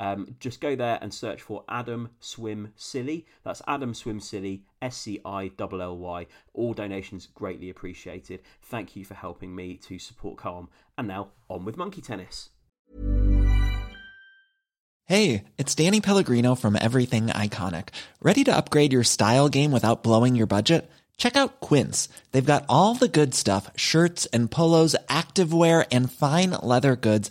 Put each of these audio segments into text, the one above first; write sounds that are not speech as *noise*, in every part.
Um, just go there and search for Adam Swim Silly. That's Adam Swim Silly, S C I L L Y. All donations greatly appreciated. Thank you for helping me to support Calm. And now on with Monkey Tennis. Hey, it's Danny Pellegrino from Everything Iconic. Ready to upgrade your style game without blowing your budget? Check out Quince. They've got all the good stuff shirts and polos, activewear, and fine leather goods,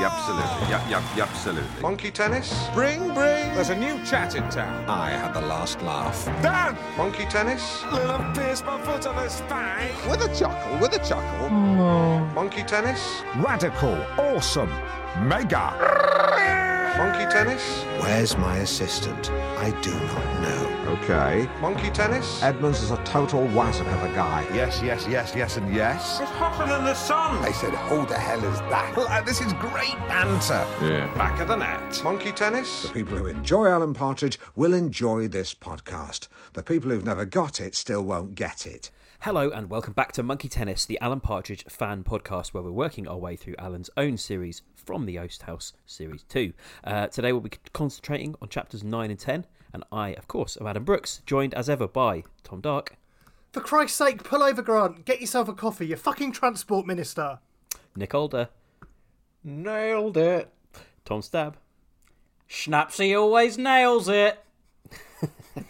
Yep, absolutely. Yep, yep, yep, absolutely. Monkey tennis? Bring, bring. There's a new chat in town. I had the last laugh. Dan! Monkey tennis? Little pierce my foot on his spine. With a chuckle, with a chuckle. Mm. Monkey tennis? Radical, awesome, mega. Monkey tennis? Where's my assistant? I do not know. Okay. Monkey tennis? Edmonds is a total wazzock of a guy. Yes, yes, yes, yes, and yes. It's hotter than the sun. I said, who the hell is that? Uh, this is great banter. Yeah. Back of the net. Monkey tennis? The people who enjoy Alan Partridge will enjoy this podcast. The people who've never got it still won't get it. Hello and welcome back to Monkey Tennis, the Alan Partridge fan podcast, where we're working our way through Alan's own series from the Oast House Series 2. Uh, today we'll be concentrating on chapters 9 and 10, and I, of course, am Adam Brooks, joined as ever by Tom Dark, For Christ's sake, pull over, Grant. Get yourself a coffee, you fucking transport minister. Nick Alder, Nailed it. Tom Stab, Schnapsy always nails it.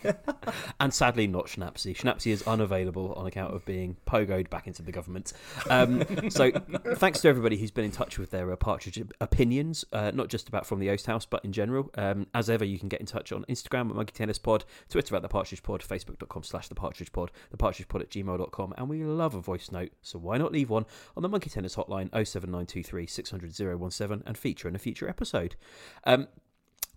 *laughs* and sadly not Schnapsy. Schnapsy is unavailable on account of being pogoed back into the government. Um, so thanks to everybody who's been in touch with their uh, Partridge opinions, uh, not just about From the Oast House, but in general. Um, as ever, you can get in touch on Instagram at Monkey Tennis Pod, Twitter at The Partridge Pod, Facebook.com slash The Partridge Pod, The Partridge Pod at gmail.com, and we love a voice note, so why not leave one on the Monkey Tennis hotline 07923 600 017 and feature in a future episode. Um,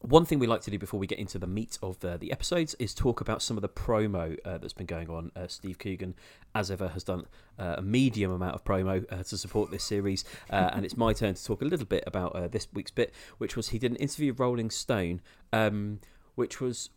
one thing we like to do before we get into the meat of uh, the episodes is talk about some of the promo uh, that's been going on. Uh, Steve Coogan, as ever, has done uh, a medium amount of promo uh, to support this series, uh, *laughs* and it's my turn to talk a little bit about uh, this week's bit, which was he did an interview with Rolling Stone, um, which was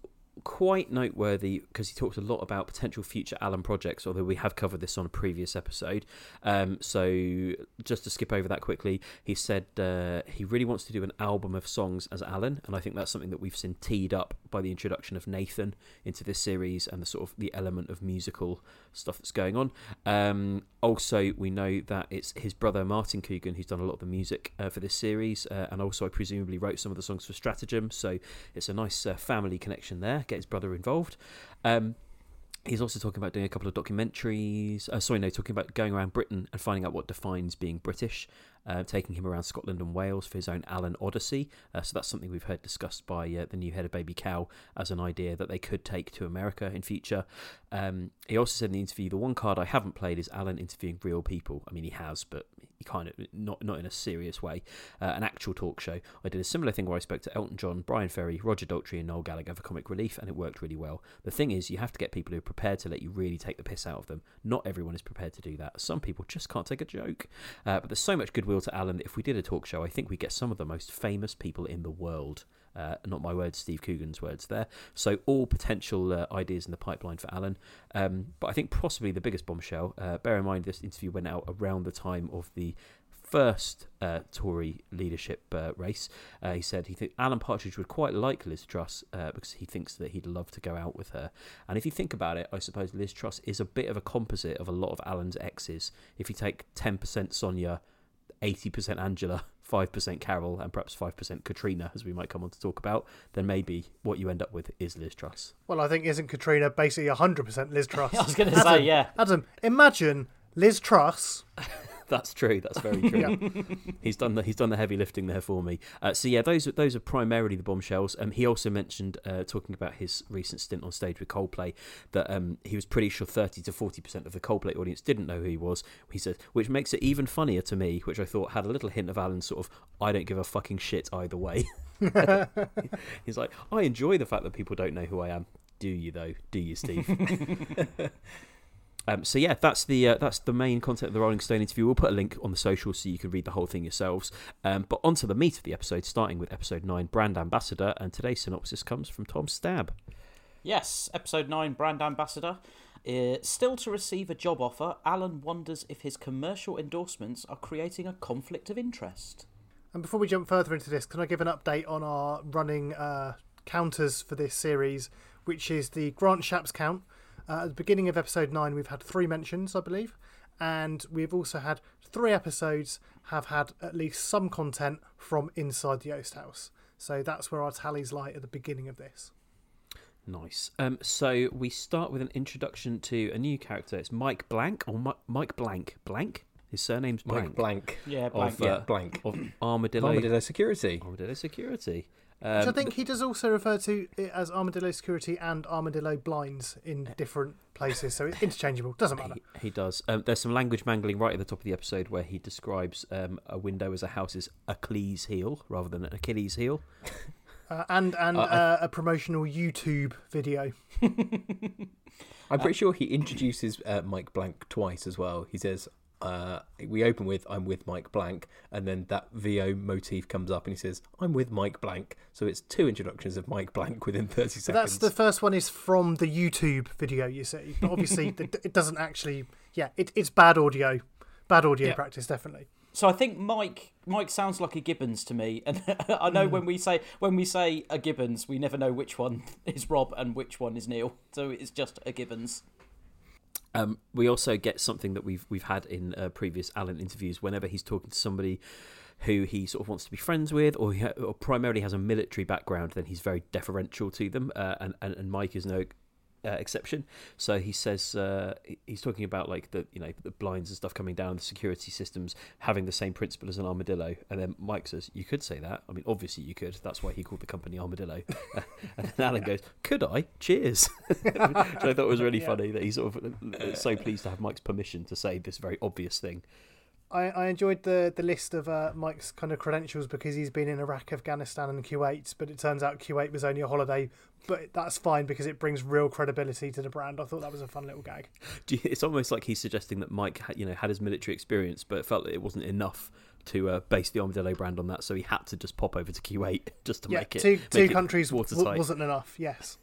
quite noteworthy because he talked a lot about potential future Alan projects, although we have covered this on a previous episode. Um, so just to skip over that quickly, he said uh, he really wants to do an album of songs as Alan, and I think that's something that we've seen teed up by the introduction of Nathan into this series and the sort of the element of musical stuff that's going on. Um, also, we know that it's his brother Martin Coogan who's done a lot of the music uh, for this series, uh, and also I presumably wrote some of the songs for Stratagem. So it's a nice uh, family connection there. Get his brother involved. Um, He's also talking about doing a couple of documentaries. Uh, sorry, no, talking about going around Britain and finding out what defines being British. Uh, taking him around Scotland and Wales for his own Alan Odyssey. Uh, so that's something we've heard discussed by uh, the new head of Baby Cow as an idea that they could take to America in future. Um, he also said in the interview, the one card I haven't played is Alan interviewing real people. I mean, he has, but kind of not not in a serious way. Uh, an actual talk show. I did a similar thing where I spoke to Elton John, Bryan Ferry, Roger Daltrey, and Noel Gallagher for Comic Relief, and it worked really well. The thing is, you have to get people who are prepared to let you really take the piss out of them. Not everyone is prepared to do that. Some people just can't take a joke. Uh, but there's so much goodwill to Alan that if we did a talk show, I think we get some of the most famous people in the world. Uh, not my words, Steve Coogan's words there. So all potential uh, ideas in the pipeline for Alan. Um, but I think possibly the biggest bombshell. Uh, bear in mind this interview went out around the time of the first uh, Tory leadership uh, race. Uh, he said he think Alan Partridge would quite like Liz Truss uh, because he thinks that he'd love to go out with her. And if you think about it, I suppose Liz Truss is a bit of a composite of a lot of Alan's exes. If you take ten percent Sonia, eighty percent Angela, five percent Carol, and perhaps five percent Katrina, as we might come on to talk about, then maybe what you end up with is Liz Truss. Well, I think isn't Katrina basically hundred percent Liz *laughs* Truss? I was going to say, yeah. Adam, imagine Liz Truss. *laughs* That's true. That's very true. *laughs* he's done the he's done the heavy lifting there for me. Uh, so yeah, those are those are primarily the bombshells. Um, he also mentioned uh, talking about his recent stint on stage with Coldplay that um, he was pretty sure thirty to forty percent of the Coldplay audience didn't know who he was. He said, which makes it even funnier to me, which I thought had a little hint of Alan's sort of I don't give a fucking shit either way. *laughs* he's like, I enjoy the fact that people don't know who I am. Do you though? Do you, Steve? Um, so yeah, that's the uh, that's the main content of the Rolling Stone interview. We'll put a link on the social so you can read the whole thing yourselves. Um, but onto the meat of the episode, starting with episode nine, brand ambassador, and today's synopsis comes from Tom Stab. Yes, episode 9, Brand Ambassador. Uh, still to receive a job offer, Alan wonders if his commercial endorsements are creating a conflict of interest. And before we jump further into this, can I give an update on our running uh, counters for this series, which is the Grant Shapps count. Uh, at the beginning of episode 9, we've had three mentions, I believe, and we've also had three episodes have had at least some content from inside the Oast House. So that's where our tallies lie at the beginning of this. Nice. Um, so we start with an introduction to a new character. It's Mike Blank or Mi- Mike Blank. Blank. His surname's Blank. Mike Blank. Yeah, Blank. Of, Yeah, uh, Blank. of Armadillo. Armadillo Security. Armadillo Security. Which I Um, think he does also refer to it as Armadillo Security and Armadillo Blinds in different places, so it's interchangeable. Doesn't matter. He, he does. Um, there's some language mangling right at the top of the episode where he describes um, a window as a house's Achilles heel rather than an Achilles heel. *laughs* Uh, and and Uh, uh, a promotional YouTube video. *laughs* I'm pretty sure he introduces uh, Mike Blank twice as well. He says, uh, "We open with I'm with Mike Blank," and then that VO motif comes up, and he says, "I'm with Mike Blank." So it's two introductions of Mike Blank within 30 seconds. So that's the first one is from the YouTube video, you see. But obviously, the- it doesn't actually. Yeah, it, it's bad audio. Bad audio Yeah. practice, definitely. So I think Mike Mike sounds like a Gibbons to me, and *laughs* I know when we say when we say a Gibbons, we never know which one *laughs* is Rob and which one is Neil. So it's just a Gibbons. Um, we also get something that we've we've had in uh, previous Alan interviews. Whenever he's talking to somebody who he sort of wants to be friends with, or, he or primarily has a military background, then he's very deferential to them. Uh, and, and and Mike is no uh, exception. So he says uh, he's talking about like the you know the blinds and stuff coming down, the security systems having the same principle as an armadillo. And then Mike says, "You could say that. I mean, obviously you could. That's why he called the company Armadillo." *laughs* and then Alan goes, "Could I? Cheers." *laughs* Which I thought was really funny that he's sort of uh, so pleased to have Mike's permission to say this very obvious thing. I, I enjoyed the, the list of uh, Mike's kind of credentials because he's been in Iraq, Afghanistan, and Kuwait, but it turns out Kuwait was only a holiday. But that's fine because it brings real credibility to the brand. I thought that was a fun little gag. Do you- It's almost like he's suggesting that Mike, ha- you know, had his military experience, but felt that it wasn't enough to uh, base the Armadillo brand on that, so he had to just pop over to Kuwait *laughs* just to yeah, make it. two, make two it countries w- wasn't enough. Yes.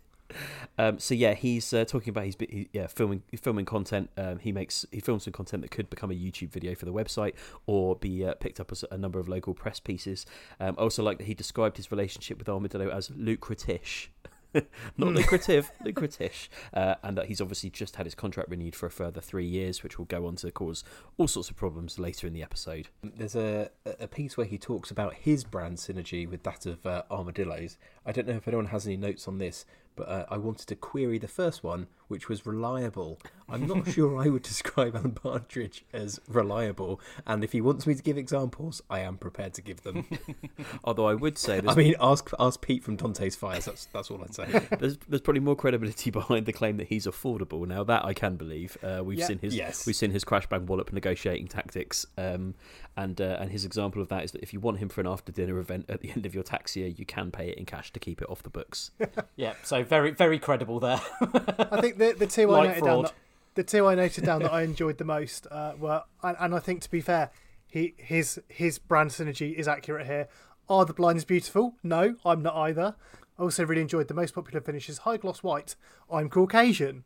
Um, so yeah, he's uh, talking about he's he, yeah filming filming content. Um, he makes he films some content that could become a YouTube video for the website or be uh, picked up as a number of local press pieces. Um, I also like that he described his relationship with Armadillo as *laughs* lucrative. *laughs* Not lucrative, lucrative, uh, and that he's obviously just had his contract renewed for a further three years, which will go on to cause all sorts of problems later in the episode. There's a, a piece where he talks about his brand synergy with that of uh, armadillos. I don't know if anyone has any notes on this, but uh, I wanted to query the first one, which was reliable. I'm not *laughs* sure I would describe Alan Partridge as reliable, and if he wants me to give examples, I am prepared to give them. *laughs* Although I would say, I mean, ask ask Pete from Dante's Fires. That's that's all I'd say. *laughs* there's, there's probably more credibility behind the claim that he's affordable. Now that I can believe, uh, we've Yeah. seen his Yes. we've seen his crash bag wallop negotiating tactics, um, and uh, and his example of that is that if you want him for an after dinner event at the end of your tax year, you can pay it in cash to keep it off the books. Yeah, so very very credible there. I think the the two I noted down fraud. that, the two I noted down that I enjoyed the most uh, were, and, and I think to be fair, he his his brand synergy is accurate here. Are the blinds beautiful? No, I'm not either. I also really enjoyed the most popular finishes: high gloss white. I'm Caucasian.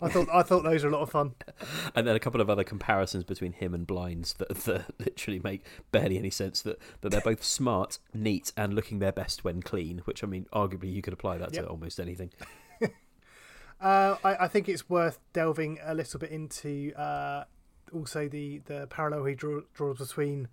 I thought I thought those were a lot of fun. *laughs* and then a couple of other comparisons between him and blinds that, that *laughs* literally make barely any sense. That that they're both smart, neat, and looking their best when clean. Which I mean, arguably you could apply that Yep. to almost anything. Uh, I, I think it's worth delving a little bit into uh, also the, the parallel he draw, draws between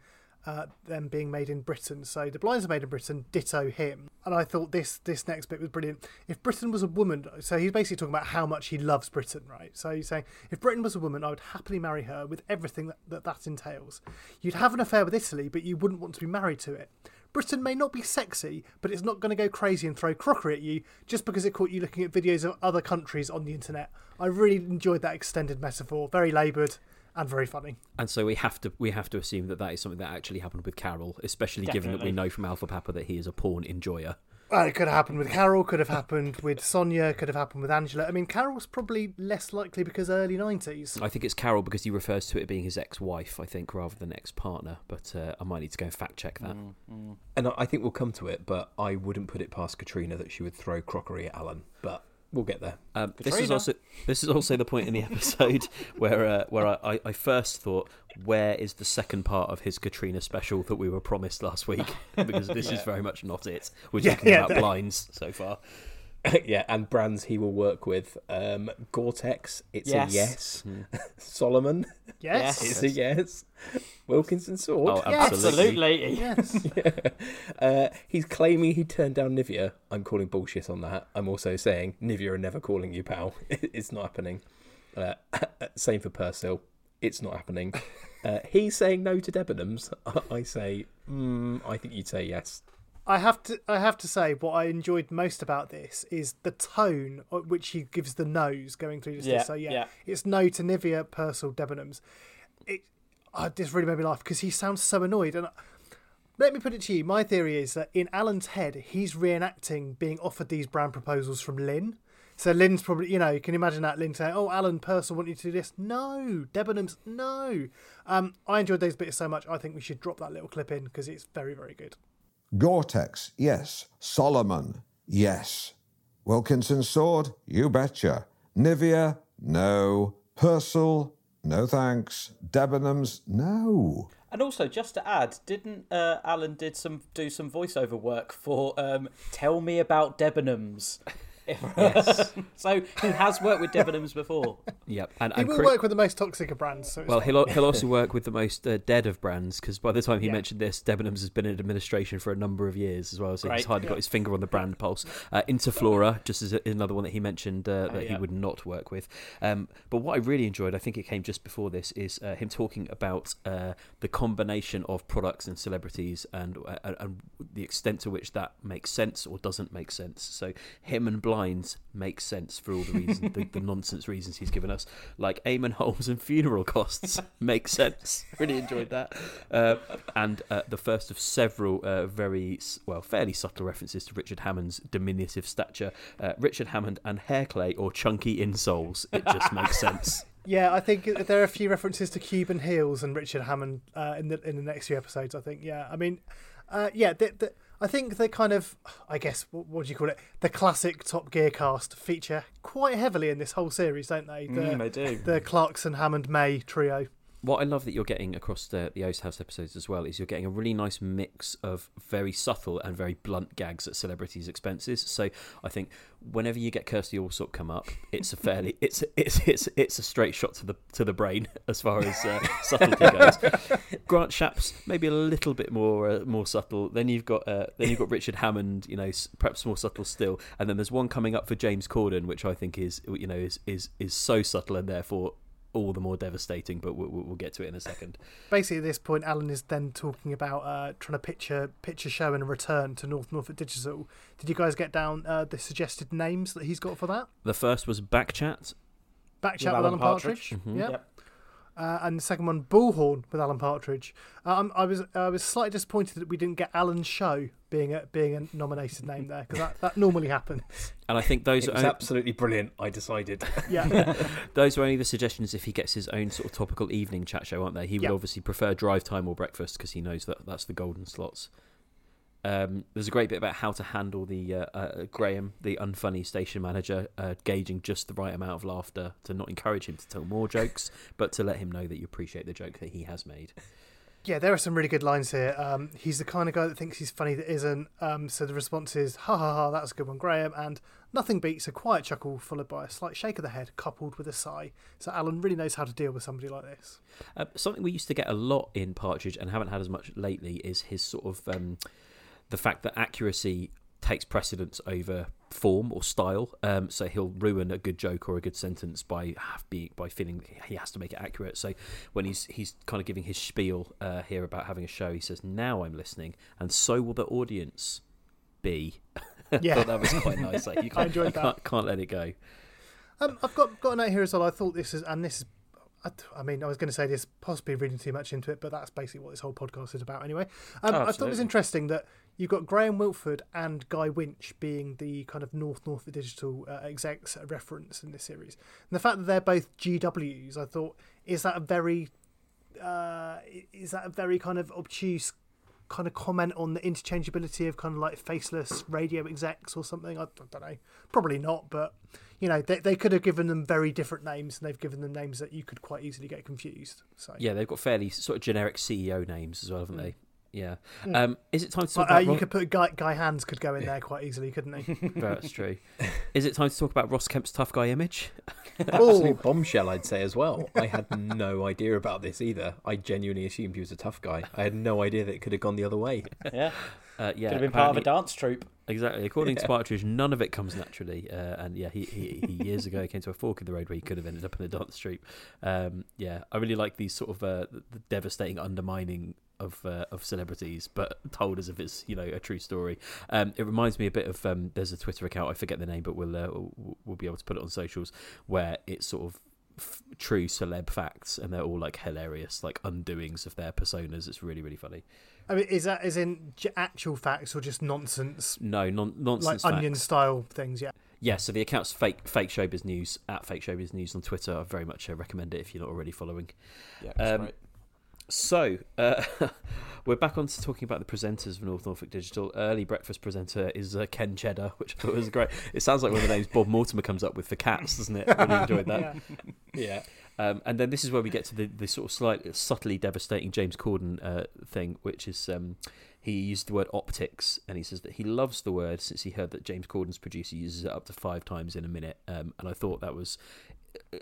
uh, them being made in Britain. So the blinds are made in Britain, ditto him. And I thought this this next bit was brilliant. If Britain was a woman, so he's basically talking about how much he loves Britain, right? So he's saying, if Britain was a woman, I would happily marry her with everything that that, that entails. You'd have an affair with Italy, but you wouldn't want to be married to it. Britain may not be sexy, but it's not going to go crazy and throw crockery at you just because it caught you looking at videos of other countries on the internet. I really enjoyed that extended metaphor. Very laboured and very funny. And so we have to we have to assume that that is something that actually happened with Carol, especially given that we know from Alpha Papa that he is a porn enjoyer. Well, it could have happened with Carol, could have happened with Sonia, could have happened with Angela. I mean, Carol's probably less likely because early 90s. I think it's Carol because he refers to it being his ex-wife, I think, rather than ex-partner. But uh, I might need to go and fact check that. Mm, mm. and I- I think we'll come to it, but I wouldn't put it past Katrina that she would throw crockery at Alan. But we'll get there. Um, this is also this is also the point in the *laughs* episode where uh, where I, I, first thought, where is the second part of his Katrina special that we were promised last week? *laughs* Because this is very much not it. We're Yeah, talking yeah, about blinds so far. *laughs* yeah, and brands he will work with. Um, Gore-Tex, it's Yes. a yes. *laughs* Salomon, Yes. *laughs* it's a yes. Wilkinson Sword. Oh, Yes. absolutely. Absolutely. Yes. Uh, he's claiming he turned down Nivea. I'm calling bullshit on that. I'm also saying Nivea are never calling you pal. it's not happening. Uh, same for Persil. It's not happening. Uh, he's saying no to Debenhams. I say, mm, I think you'd say yes. I have to I have to say what I enjoyed most about this is the tone at which he gives the nose going through this. Yeah, so yeah, yeah. it's no to Nivea, Persil, Debenhams. It uh, this really made me laugh because he sounds so annoyed. And let me put it to you, my theory is that in Alan's head, he's reenacting being offered these brand proposals from Lynn. So Lynn's probably, you know, you can imagine that Lynn saying, "Oh, Alan Persil want you to do this." No, Debenhams, no. Um, I enjoyed those bits so much. I think we should drop that little clip in because it's very, very good. Gore-Tex, yes. Salomon, yes. Wilkinson Sword, you betcha. Nivea, no. Persil, no thanks. Debenhams, no. And also, just to add, didn't uh, Alan did some do some voiceover work for um, "Tell Me About Debenhams"? *laughs* *laughs* so he has worked with Debenhams before. Yep. And, He and will Chris- work with the most toxic of brands. So Well, he'll, he'll also *laughs* work with the most uh, dead of brands because by the time he Yeah. mentioned this, Debenhams has been in administration for a number of years as well, so he's Great. hardly got his finger on the brand pulse. Uh, Interflora, just as a, another one that he mentioned uh, that he yeah. would not work with. Um, but what I really enjoyed, I think it came just before this, is uh, him talking about uh, the combination of products and celebrities and, uh, and and the extent to which that makes sense or doesn't make sense. So him and blinds makes sense for all the reasons, the, the nonsense reasons he's given us, like Eamonn Holmes and funeral costs *laughs* makes sense. Really enjoyed that, uh, and uh, the first of several uh, very well, fairly subtle references to Richard Hammond's diminutive stature. Uh, Richard Hammond and hair clay or chunky insoles. It just makes sense. *laughs* yeah, I think there are a few references to Cuban heels and Richard Hammond uh, in the in the next few episodes. I think. Yeah, I mean, uh, yeah, the, the, I think they kind of, I guess, what, what do you call it? The classic Top Gear cast feature quite heavily in this whole series, don't they? The, Mm, they do. The Clarkson, Hammond, May trio. What I love that you're getting across the the Oast House episodes as well is you're getting a really nice mix of very subtle and very blunt gags at celebrities' expenses. So I think whenever you get Kirstie Allsopp come up, it's a fairly *laughs* it's it's it's it's a straight shot to the to the brain *laughs* as far as uh, subtlety goes. *laughs* Grant Shapps maybe a little bit more uh, more subtle. Then you've got uh, then you've got Richard Hammond, you know, perhaps more subtle still. And then there's one coming up for James Corden, which I think is you know is is is so subtle and therefore all the more devastating. But we'll, we'll get to it in a second. Basically, at this point, Alan is then talking about uh, trying to picture picture show and a return to North Norfolk Digital. Did you guys get down uh, the suggested names that he's got for that? The first was Backchat. Back chat with Alan Partridge. Mhm. Yep. Yep. Uh, and the second one, Bullhorn with Alan Partridge. Um, I was I was slightly disappointed that we didn't get Alan's show being a being a nominated name there because that, that normally happens. And I think those It are was only, absolutely brilliant. I decided. *laughs* Yeah, *laughs* those are only the suggestions if he gets his own sort of topical evening chat show, aren't they? He would Yeah. obviously prefer drive time or breakfast because he knows that that's the golden slots. Um, there's a great bit about how to handle the uh, uh, Graham, the unfunny station manager, uh, gauging just the right amount of laughter to not encourage him to tell more jokes, but to let him know that you appreciate the joke that he has made. yeah. There are some really good lines here. Um, he's the kind of guy that thinks he's funny that isn't. Um, so the response is ha ha ha. That's a good one, Graham. And nothing beats a quiet chuckle followed by a slight shake of the head coupled with a sigh. So Alan really knows how to deal with somebody like this. Uh, something we used to get a lot in Partridge and haven't had as much lately is his sort of um, the fact that accuracy takes precedence over form or style. Um, so he'll ruin a good joke or a good sentence by being by feeling he has to make it accurate. So when he's he's kind of giving his spiel uh, here about having a show, he says, "Now I'm listening, and so will the audience be." *laughs* I Yeah. thought that was quite nice. Like you *laughs* can't, enjoyed that. can't, can't let it go. Um, I've got got a note here as well. I thought this is, and this is, I, I mean, I was going to say this, possibly reading too much into it, but that's basically what this whole podcast is about anyway. Um, I thought it was interesting that you've got Graham Wilford and Guy Winch being the kind of North Norfolk Digital uh, execs at reference in this series, and the fact that they're both GWs, I thought, is that a very, uh, is that a very kind of obtuse kind of comment on the interchangeability of kind of like faceless radio execs or something. I, I don't know. Probably not, but you know, they, they could have given them very different names and they've given them names that you could quite easily get confused. So Yeah, they've got fairly sort of generic CEO names as well, haven't they? Yeah. Um, is it time to talk But, uh, about you Ro- could put Guy Guy Hands could go in there quite easily, couldn't he? *laughs* That's true. *laughs* Is it time to talk about Ross Kemp's tough guy image? *laughs* Absolute bombshell, I'd say as well. I had no idea about this either. I genuinely assumed he was a tough guy. I had no idea that it could have gone the other way. Yeah. Uh, yeah, Could have been part of a dance troupe. Exactly. According to Partridge, none of it comes naturally. Uh, and yeah, he, he, he years ago came to a fork in the road where he could have ended up in a dance troupe. Um, yeah, I really like these sort of uh, the the devastating undermining of uh, of celebrities, but told as if it's you know a true story. Um, it reminds me a bit of um, there's a Twitter account I forget the name, but we'll uh, we'll, we'll be able to put it on socials where it's sort of f- true celeb facts and they're all like hilarious like undoings of their personas it's really really funny I mean, is that as in actual facts or just nonsense, no non- nonsense like onion facts. style things? Yeah. Yeah, so the account's fake fake showbiz news at fake showbiz news on Twitter. I very much uh, recommend it if you're not already following. Yeah, Um, So uh, *laughs* we're back on to talking about the presenters of North Norfolk Digital. Early breakfast presenter is uh, Ken Cheddar, which I thought was great. It sounds like one of the names Bob Mortimer comes up with for cats, doesn't it? Really enjoyed that. Yeah. Yeah. Um, and then this is where we get to the, the sort of slightly subtly devastating James Corden uh, thing, which is um, he used the word optics, and he says that he loves the word since he heard that James Corden's producer uses it up to five times in a minute. Um, and I thought that was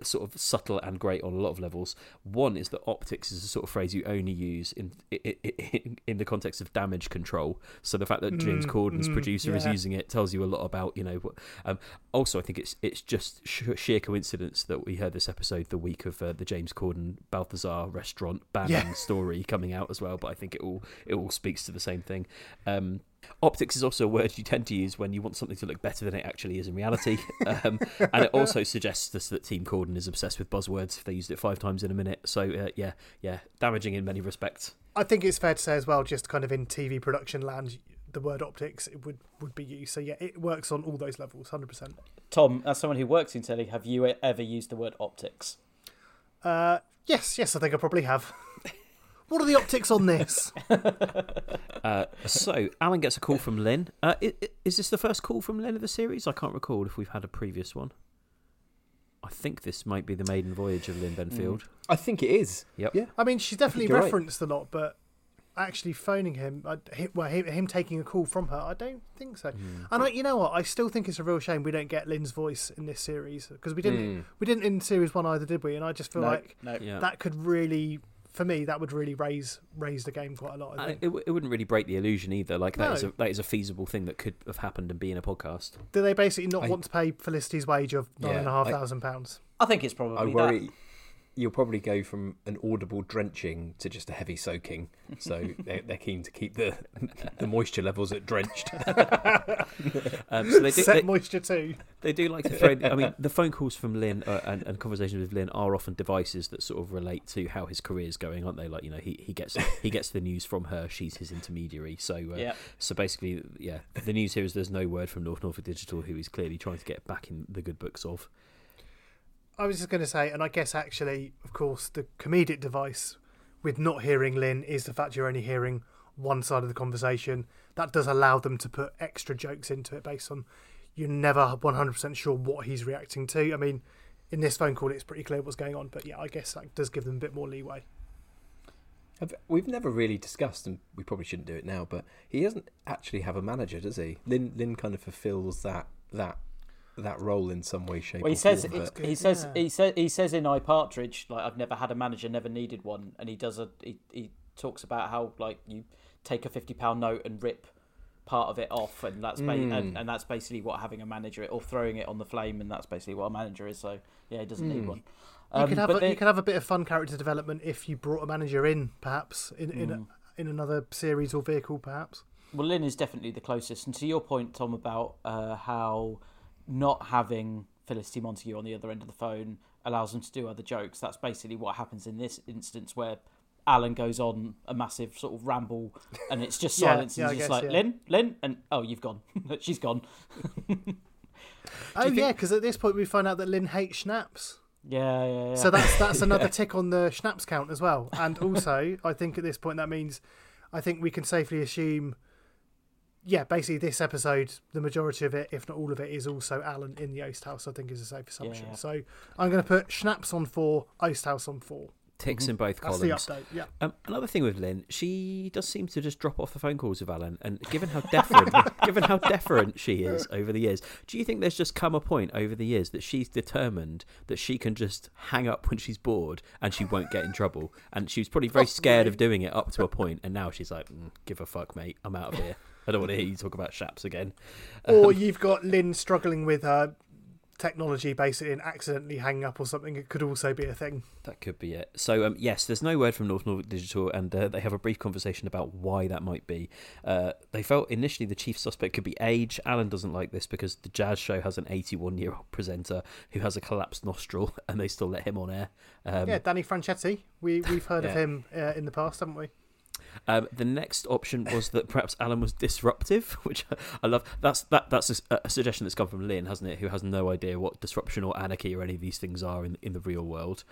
sort of subtle and great on a lot of levels. One is that optics is a sort of phrase you only use in in, in the context of damage control. So the fact that James Mm, Corden's mm, producer is using it tells you a lot about you know. What, um, also, I think it's it's just sh- sheer coincidence that we heard this episode the week of uh, the James Corden Balthazar restaurant banning Yeah. story coming out as well. But I think it all it all speaks to the same thing. Um, Optics is also a word you tend to use when you want something to look better than it actually is in reality. *laughs* Um, and it also suggests us that Team Corden is obsessed with buzzwords if they used it five times in a minute. So, uh, yeah, yeah, damaging in many respects. I think it's fair to say as well, just kind of in TV production land, the word optics it would would be used. So yeah, it works on all those levels, hundred percent. Tom, as someone who works in telly, have you ever used the word optics? Uh, yes, yes, I think I probably have. *laughs* what are the optics on this? *laughs* Uh, so, Alan gets a call from Lynn. Uh, i- i- is this the first call from Lynn of the series? I can't recall if we've had a previous one. I think this might be the maiden voyage of Lynn Benfield. I think it is. Yep. Yeah. I mean, she's definitely you're right. referenced a lot, but actually phoning him, I, well, him, him taking a call from her, I don't think so. Hmm. And I, you know what? I still think it's a real shame we don't get Lynn's voice in this series because we didn't. We didn't in series one either, did we? And I just feel No, like no. Yeah. that could really, for me, that would really raise raise the game quite a lot. I uh, think. it, it wouldn't really break the illusion either. Like that is No. a that is a feasible thing that could have happened and be in a podcast. Do they basically not I- want to pay Felicity's wage of nine Yeah, and a half I- thousand pounds? I think it's probably I that. Worry you'll probably go from an audible drenching to just a heavy soaking. So *laughs* they're, they're keen to keep the *laughs* the moisture levels at drenched. *laughs* Um, so they do, Set they, moisture too. they do like to throw. I mean, the phone calls from Lynn uh, and, and conversations with Lynn are often devices that sort of relate to how his career is going, aren't they? Like you know, he, he gets he gets the news from her. She's his intermediary. So uh, Yeah. So basically, yeah, the news here is there's no word from North Norfolk Digital, who he's clearly trying to get back in the good books of. I was just going to say, and I guess actually, of course, the comedic device with not hearing Lynn is the fact you're only hearing one side of the conversation. That does allow them to put extra jokes into it based on you're never 100% sure what he's reacting to. I mean, in this phone call, it's pretty clear what's going on, but yeah, I guess that does give them a bit more leeway. We've never really discussed, and we probably shouldn't do it now. But he doesn't actually have a manager, does he? Lynn Lynn kind of fulfills that that that role in some way, shape, Well, he or says form. he, but- he says yeah. he says he says in I Partridge like I've never had a manager, never needed one, and he does a he, he talks about how like you take a fifty pound note and rip part of it off, and that's ba- Hmm. and, and that's basically what having a manager or throwing it on the flame, and that's basically what a manager is. So yeah, he doesn't Hmm. need one. You Um, could have a, they- you could have a bit of fun character development if you brought a manager in, perhaps in in, a, in another series or vehicle, perhaps. Well, Lynn is definitely the closest. And to your point, Tom, about uh, how not having Felicity Montague on the other end of the phone allows them to do other jokes, that's basically what happens in this instance where Alan goes on a massive sort of ramble and it's just *laughs* Yeah, silence yeah, and I he's just guess, like, yeah. Lynn, Lynn, and oh, you've gone. *laughs* She's gone. *laughs* Oh yeah, because at this point we find out that Lynn hates schnapps. Yeah, yeah, yeah. So that's that's another tick on the schnapps count as well. And also, I think at this point that means, I think we can safely assume, yeah, basically this episode, the majority of it, if not all of it, is also Alan in the Oast House. I think is a safe assumption. yeah. So I'm going to put schnapps on four, Oast House on four. Ticks in both That's columns. the update. Yeah. Um, another thing with Lynn, she does seem to just drop off the phone calls with Alan, and given how deferent, *laughs* given how deferent she is over the years, do you think there's just come a point over the years that she's determined that she can just hang up when she's bored and she won't get in trouble? And she was probably very scared of doing it up to a point, and now she's like, mm, "Give a fuck, mate. I'm out of here. *laughs* I don't want to hear you talk about shaps again." Or you've got Lynn struggling with her technology basically and accidentally hanging up or something. It could also be a thing. That could be it. So, um, yes, there's no word from North Norfolk Digital, and uh, they have a brief conversation about why that might be. Uh, they felt initially the chief suspect could be age. Alan doesn't like this because the jazz show has an 81 year old presenter who has a collapsed nostril, *laughs* and they still let him on air. Um, yeah, Danny Franchetti. We we've heard of him uh, in the past, haven't we? Um, the next option was that perhaps Alan was disruptive, *laughs* which I love. That's that that's a, a suggestion that's come from Lynn, hasn't it? Who has no idea what disruption or anarchy or any of these things are in in the real world.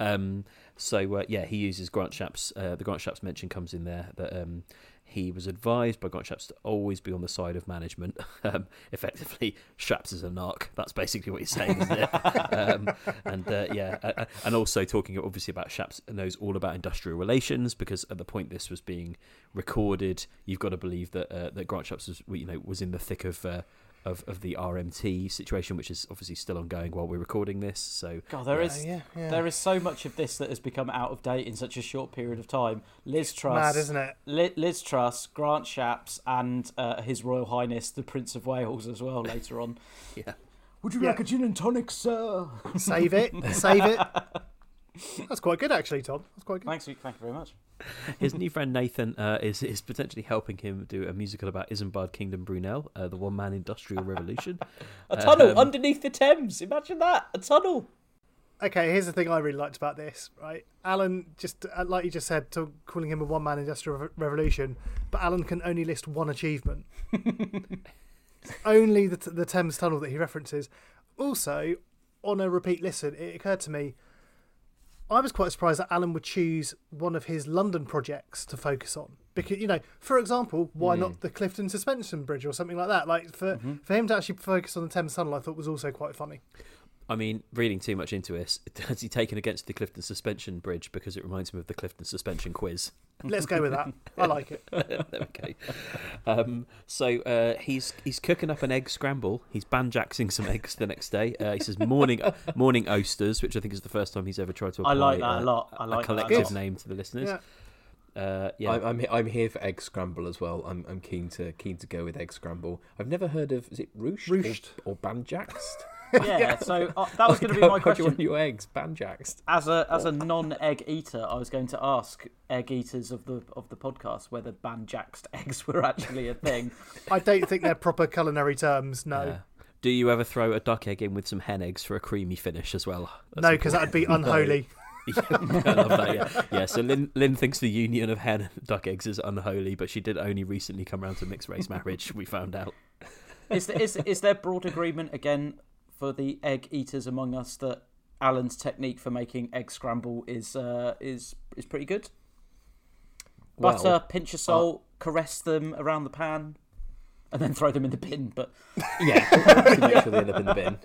Um, so uh, yeah, he uses Grant Shapps. Uh, the Grant Shapps mention comes in there that um, he was advised by Grant Shapps to always be on the side of management. *laughs* Um, effectively, Shapps is a narc. That's basically what he's saying, isn't it? *laughs* um, and uh, yeah, uh, uh, and also talking obviously about Shapps knows all about industrial relations because at the point this was being recorded, you've got to believe that uh, that Grant Shapps was you know was in the thick of. Of, of the RMT situation, which is obviously still ongoing while we're recording this. So God, there yeah. is yeah, yeah. there is so much of this that has become out of date in such a short period of time. Liz Truss, Mad, isn't it? Li- Liz Truss, Grant Shapps, and uh, His Royal Highness the Prince of Wales as well later on. *laughs* yeah. Would you Yeah. like a gin and tonic, sir? Save it, save it. *laughs* That's quite good, actually, Tom. That's quite good. Thanks, thank you very much. *laughs* His new friend Nathan uh, is is potentially helping him do a musical about Isambard Kingdom Brunel, uh, the one man industrial revolution. *laughs* A tunnel Um, underneath the Thames. Imagine that. A tunnel. Okay, here's the thing I really liked about this, right? Alan, just uh, like you just said, to calling him a one man industrial re- revolution, but Alan can only list one achievement. *laughs* only the, the Thames Tunnel that he references. Also, on a repeat listen, it occurred to me I was quite surprised that Alan would choose one of his London projects to focus on. Because, you know, for example, why not hmm. the Clifton Suspension Bridge or something like that? Like, for, mm-hmm. for him to actually focus on the Thames Tunnel, I thought was also quite funny. I mean, reading too much into this, *laughs* has he taken against the Clifton Suspension Bridge because it reminds me of the Clifton Suspension Quiz? *laughs* Let's go with that. I like it. *laughs* there we go. Um, so uh, he's he's cooking up an egg scramble. He's banjaxing some eggs the next day. Uh, he says morning morning oysters, which I think is the first time he's ever tried to apply I like that a uh, lot. I like a collective lot. name to the listeners. Yeah. Uh, yeah. I, I'm I'm here for egg scramble as well. I'm I'm keen to keen to go with egg scramble. I've never heard of is it rooched, Rooched. or, or banjaxed? *laughs* Yeah, so uh, that was *laughs* going to be How- my how do you question. want your eggs banjaxed? As a as a non-egg eater, I was going to ask egg eaters of the of the podcast whether banjaxed *laughs* eggs were actually a thing. I don't think they're proper culinary terms. No, Uh, do you ever throw a duck egg in with some hen eggs for a creamy finish as well? That's no, because that'd be unholy. Yeah, I love that. Yeah, yeah. So Lynn, Lynn thinks the union of hen and duck eggs is unholy, but she did only recently come round to mixed race marriage. We found out. Is there, is is there broad agreement again for the egg eaters among us that Alan's technique for making egg scramble is uh, is is pretty good? Butter, Well, pinch of salt, caress them around the pan, and then throw them in the bin. But *laughs* Yeah, *laughs* make sure they end up in the bin.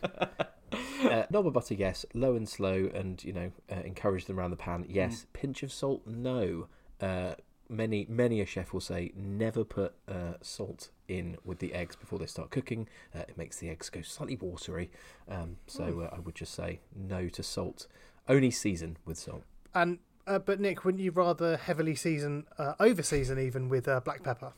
Uh, normal butter, yes. Low and slow, and you know, uh, encourage them around the pan. Yes. Pinch of salt, no. Uh, many many a chef will say never put uh, salt in with the eggs before they start cooking. Uh, it makes the eggs go slightly watery. Um, so uh, I would just say no to salt. Only season with salt. And uh, but Nick, wouldn't you rather heavily season, uh, over season even with uh, black pepper?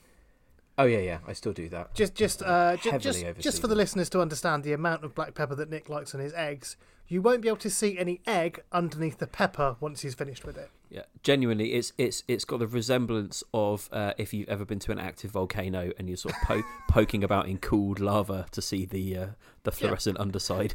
Oh yeah, yeah. I still do that. Just, just, uh, ju- just, just for the listeners to understand the amount of black pepper that Nick likes on his eggs, you won't be able to see any egg underneath the pepper once he's finished with it. Yeah, genuinely, it's it's it's got the resemblance of uh, if you've ever been to an active volcano and you're sort of po- *laughs* poking about in cooled lava to see the uh, the fluorescent underside.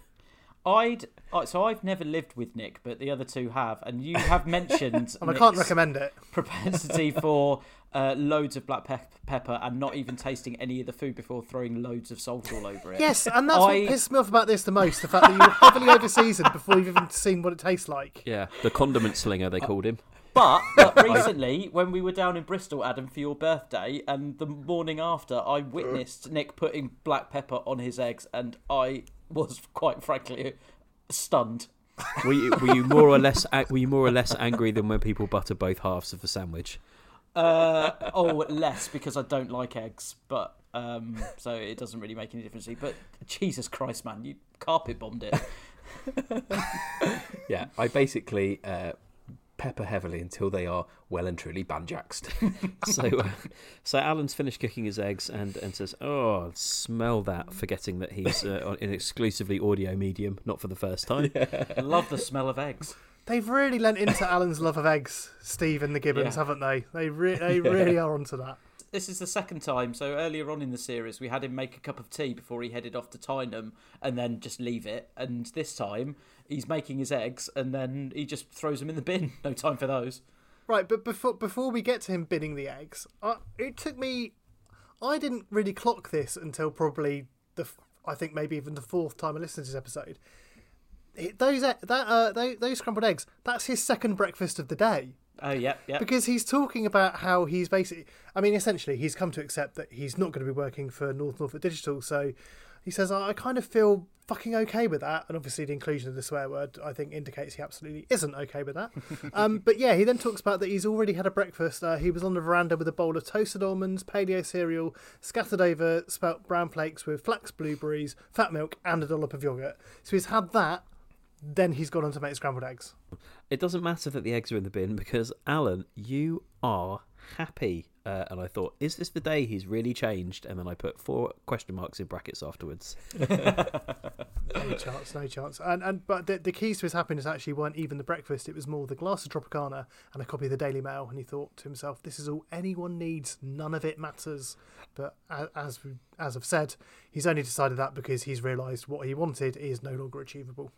I'd I- so I've never lived with Nick, but the other two have, and you have mentioned *laughs* And I can't recommend it. *laughs* propensity for uh, loads of black pep- pepper and not even tasting any of the food before throwing loads of salt all over it. Yes, and that's I- what pisses me off about this the most: the fact that you were heavily over seasoned before you've even seen what it tastes like. Yeah, the condiment slinger they called him. But, but *laughs* recently, when we were down in Bristol, Adam, for your birthday, and the morning after, I witnessed Nick putting black pepper on his eggs, and I was quite frankly stunned. Were you, were you more or less were you more or less angry than when people butter both halves of the sandwich? Uh, oh, less because I don't like eggs, but um, so it doesn't really make any difference. But Jesus Christ, man, you carpet bombed it. *laughs* Yeah, I basically uh, pepper heavily until they are well and truly banjaxed. *laughs* So, uh, so Alan's finished cooking his eggs and, and says, "Oh, smell that!" Forgetting that he's uh, on an exclusively audio medium, not for the first time. I love the smell of eggs. They've really lent into Alan's love of eggs, Steve and the Gibbons, Yeah. haven't they? They re- they *laughs* really are onto that. This is the second time. So earlier on in the series, we had him make a cup of tea before he headed off to Tyneham, and then just leave it. And this time, he's making his eggs, and then he just throws them in the bin. *laughs* No time for those. Right, but before before we get to him binning the eggs, uh, it took me. I didn't really clock this until probably the. I think maybe even the fourth time I listened to this episode. Those that uh, those, those scrambled eggs. That's his second breakfast of the day Oh yeah, yeah. because he's talking about how he's basically. I mean, essentially, he's come to accept that he's not going to be working for North Norfolk Digital. So he says, "I kind of feel fucking okay with that." And obviously, the inclusion of the swear word, I think, indicates he absolutely isn't okay with that. *laughs* um, but yeah, he then talks about that he's already had a breakfast. Uh, he was on the veranda with a bowl of toasted almonds, paleo cereal, scattered over spelt brown flakes with flax blueberries, fat milk, and a dollop of yogurt. So he's had that. Then he's gone on to make scrambled eggs. It doesn't matter that the eggs are in the bin because Alan, you are happy. Uh, and I thought, is this the day he's really changed? And then I put four question marks in brackets afterwards. *laughs* No chance, no chance. And and but the, the keys to his happiness actually weren't even the breakfast. It was more the glass of Tropicana and a copy of the Daily Mail. And he thought to himself, "This is all anyone needs. None of it matters." But as as I've said, he's only decided that because he's realised what he wanted is no longer achievable.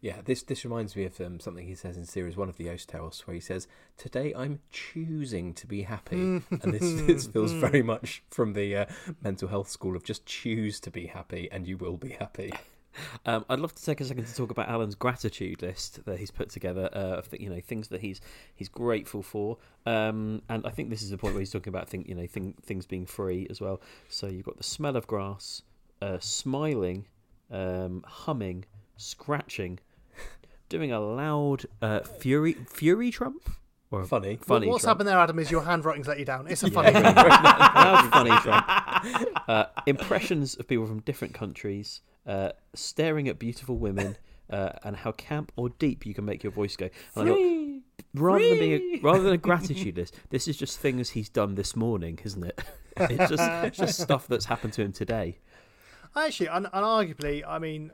Yeah, this this reminds me of um, something he says in series one of the Tales, where he says, "Today I'm choosing to be happy," and this *laughs* this feels very much from the uh, mental health school of just choose to be happy, and you will be happy. *laughs* Um, I'd love to take a second to talk about Alan's gratitude list that he's put together uh, of the, you know things that he's he's grateful for, um, and I think this is the point where he's talking about thing, you know thing, things being free as well. So you've got the smell of grass, uh, smiling, um, humming, scratching, doing a loud uh, fury fury trump or a Funny. funny. What's trump. happened there, Adam, is your handwriting's let you down. It's a Yeah, funny. very- very loud, funny trump. Uh, impressions of people from different countries, uh, staring at beautiful women, uh, and how camp or deep you can make your voice go. And I thought, rather than being a, rather than a *laughs* gratitude list, this is just things he's done this morning, isn't it? *laughs* It's just it's just stuff that's happened to him today. Actually, and, and arguably, I mean,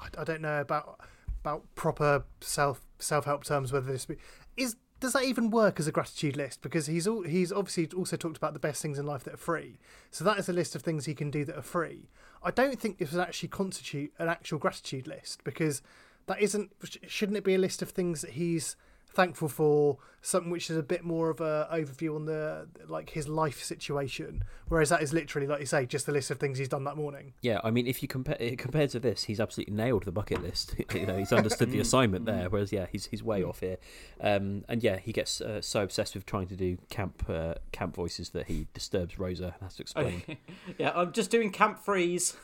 I, I don't know about about proper self self help terms whether this be, is does that even work as a gratitude list? Because he's all, he's obviously also talked about the best things in life that are free. So that is a list of things he can do that are free. I don't think this would actually constitute an actual gratitude list because that isn't. Shouldn't it be a list of things that he's thankful for something which is a bit more of a overview on the like his life situation whereas that is literally like you say just a list of things he's done that morning Yeah, I mean, if you compare compared to this, he's absolutely nailed the bucket list. *laughs* you know, he's understood the assignment there. Whereas, yeah, he's he's way off here. Um, and yeah, he gets uh, so obsessed with trying to do camp uh, camp voices that he disturbs Rosa and has to explain. *laughs* yeah, I'm just doing camp freeze.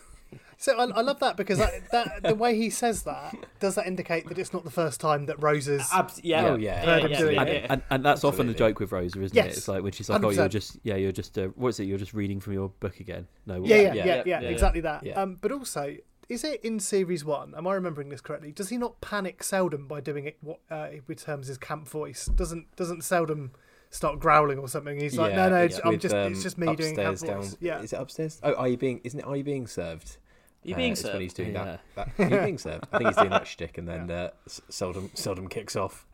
So I, I love that because that, that the way he says that does that indicate that it's not the first time that Rosa's Abs- yeah, Oh, yeah. heard him doing and, it. and, and that's often the joke with Rosa, isn't it? It's like when she's like, "Oh, you're just yeah, you're just uh, what is it? You're just reading from your book again." No, Yeah, yeah, what- yeah, yeah, yeah, yeah, exactly that. yeah. Um, but also, is it in series one? Am I remembering this correctly? Does he not panic Seldom by doing it? What uh, he terms his camp voice doesn't doesn't Seldom start growling or something? He's like, no, no, it's, I'm with, just it's um, just me doing camp upstairs voice. down- Yeah, Is it upstairs? Oh, are you being? Isn't it? Are you being served? You Uh, being it's served? when he's doing Yeah. that. that are you being *laughs* served? I think he's doing that shtick, and then uh, S- seldom seldom kicks off.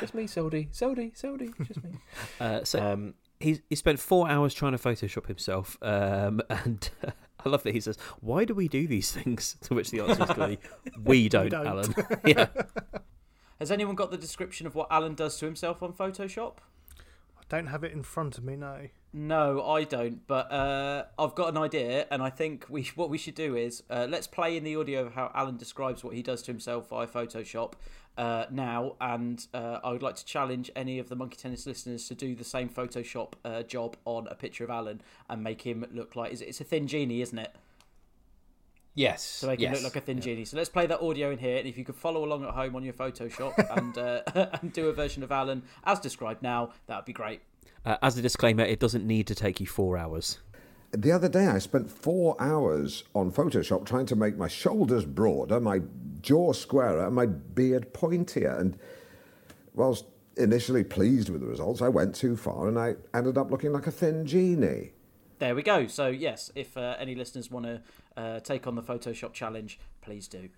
Just me, Soldy, Soldy, Soldy, just me. *laughs* Uh, so Um, he's he spent four hours trying to Photoshop himself, um, *laughs* and I love that he says, "Why do we do these things?" To which the answer is clearly, "We don't, don't. Alan." yeah, Has anyone got the description of what Alan does to himself on Photoshop? Don't have it in front of me. No. No, I don't. But uh, I've got an idea, and I think we *laughs* what we should do is uh, let's play in the audio of how Alan describes what he does to himself via Photoshop uh, now, and uh, I would like to challenge any of the Monkey Tennis listeners to do the same Photoshop uh, job on a picture of Alan and make him look like it's a thin genie, isn't it? Yes, To make yes. look like a thin genie. So let's play that audio in here, and if you could follow along at home on your Photoshop *laughs* and uh, *laughs* and do a version of Alan as described now, that would be great. uh, as a disclaimer, it doesn't need to take you four hours. The other day, I spent four hours on Photoshop trying to make my shoulders broader, my jaw squarer, and my beard pointier. And whilst initially pleased with the results, I went too far and I ended up looking like a thin genie. There we go. So yes, if uh, any listeners want to uh, take on the Photoshop challenge, please do.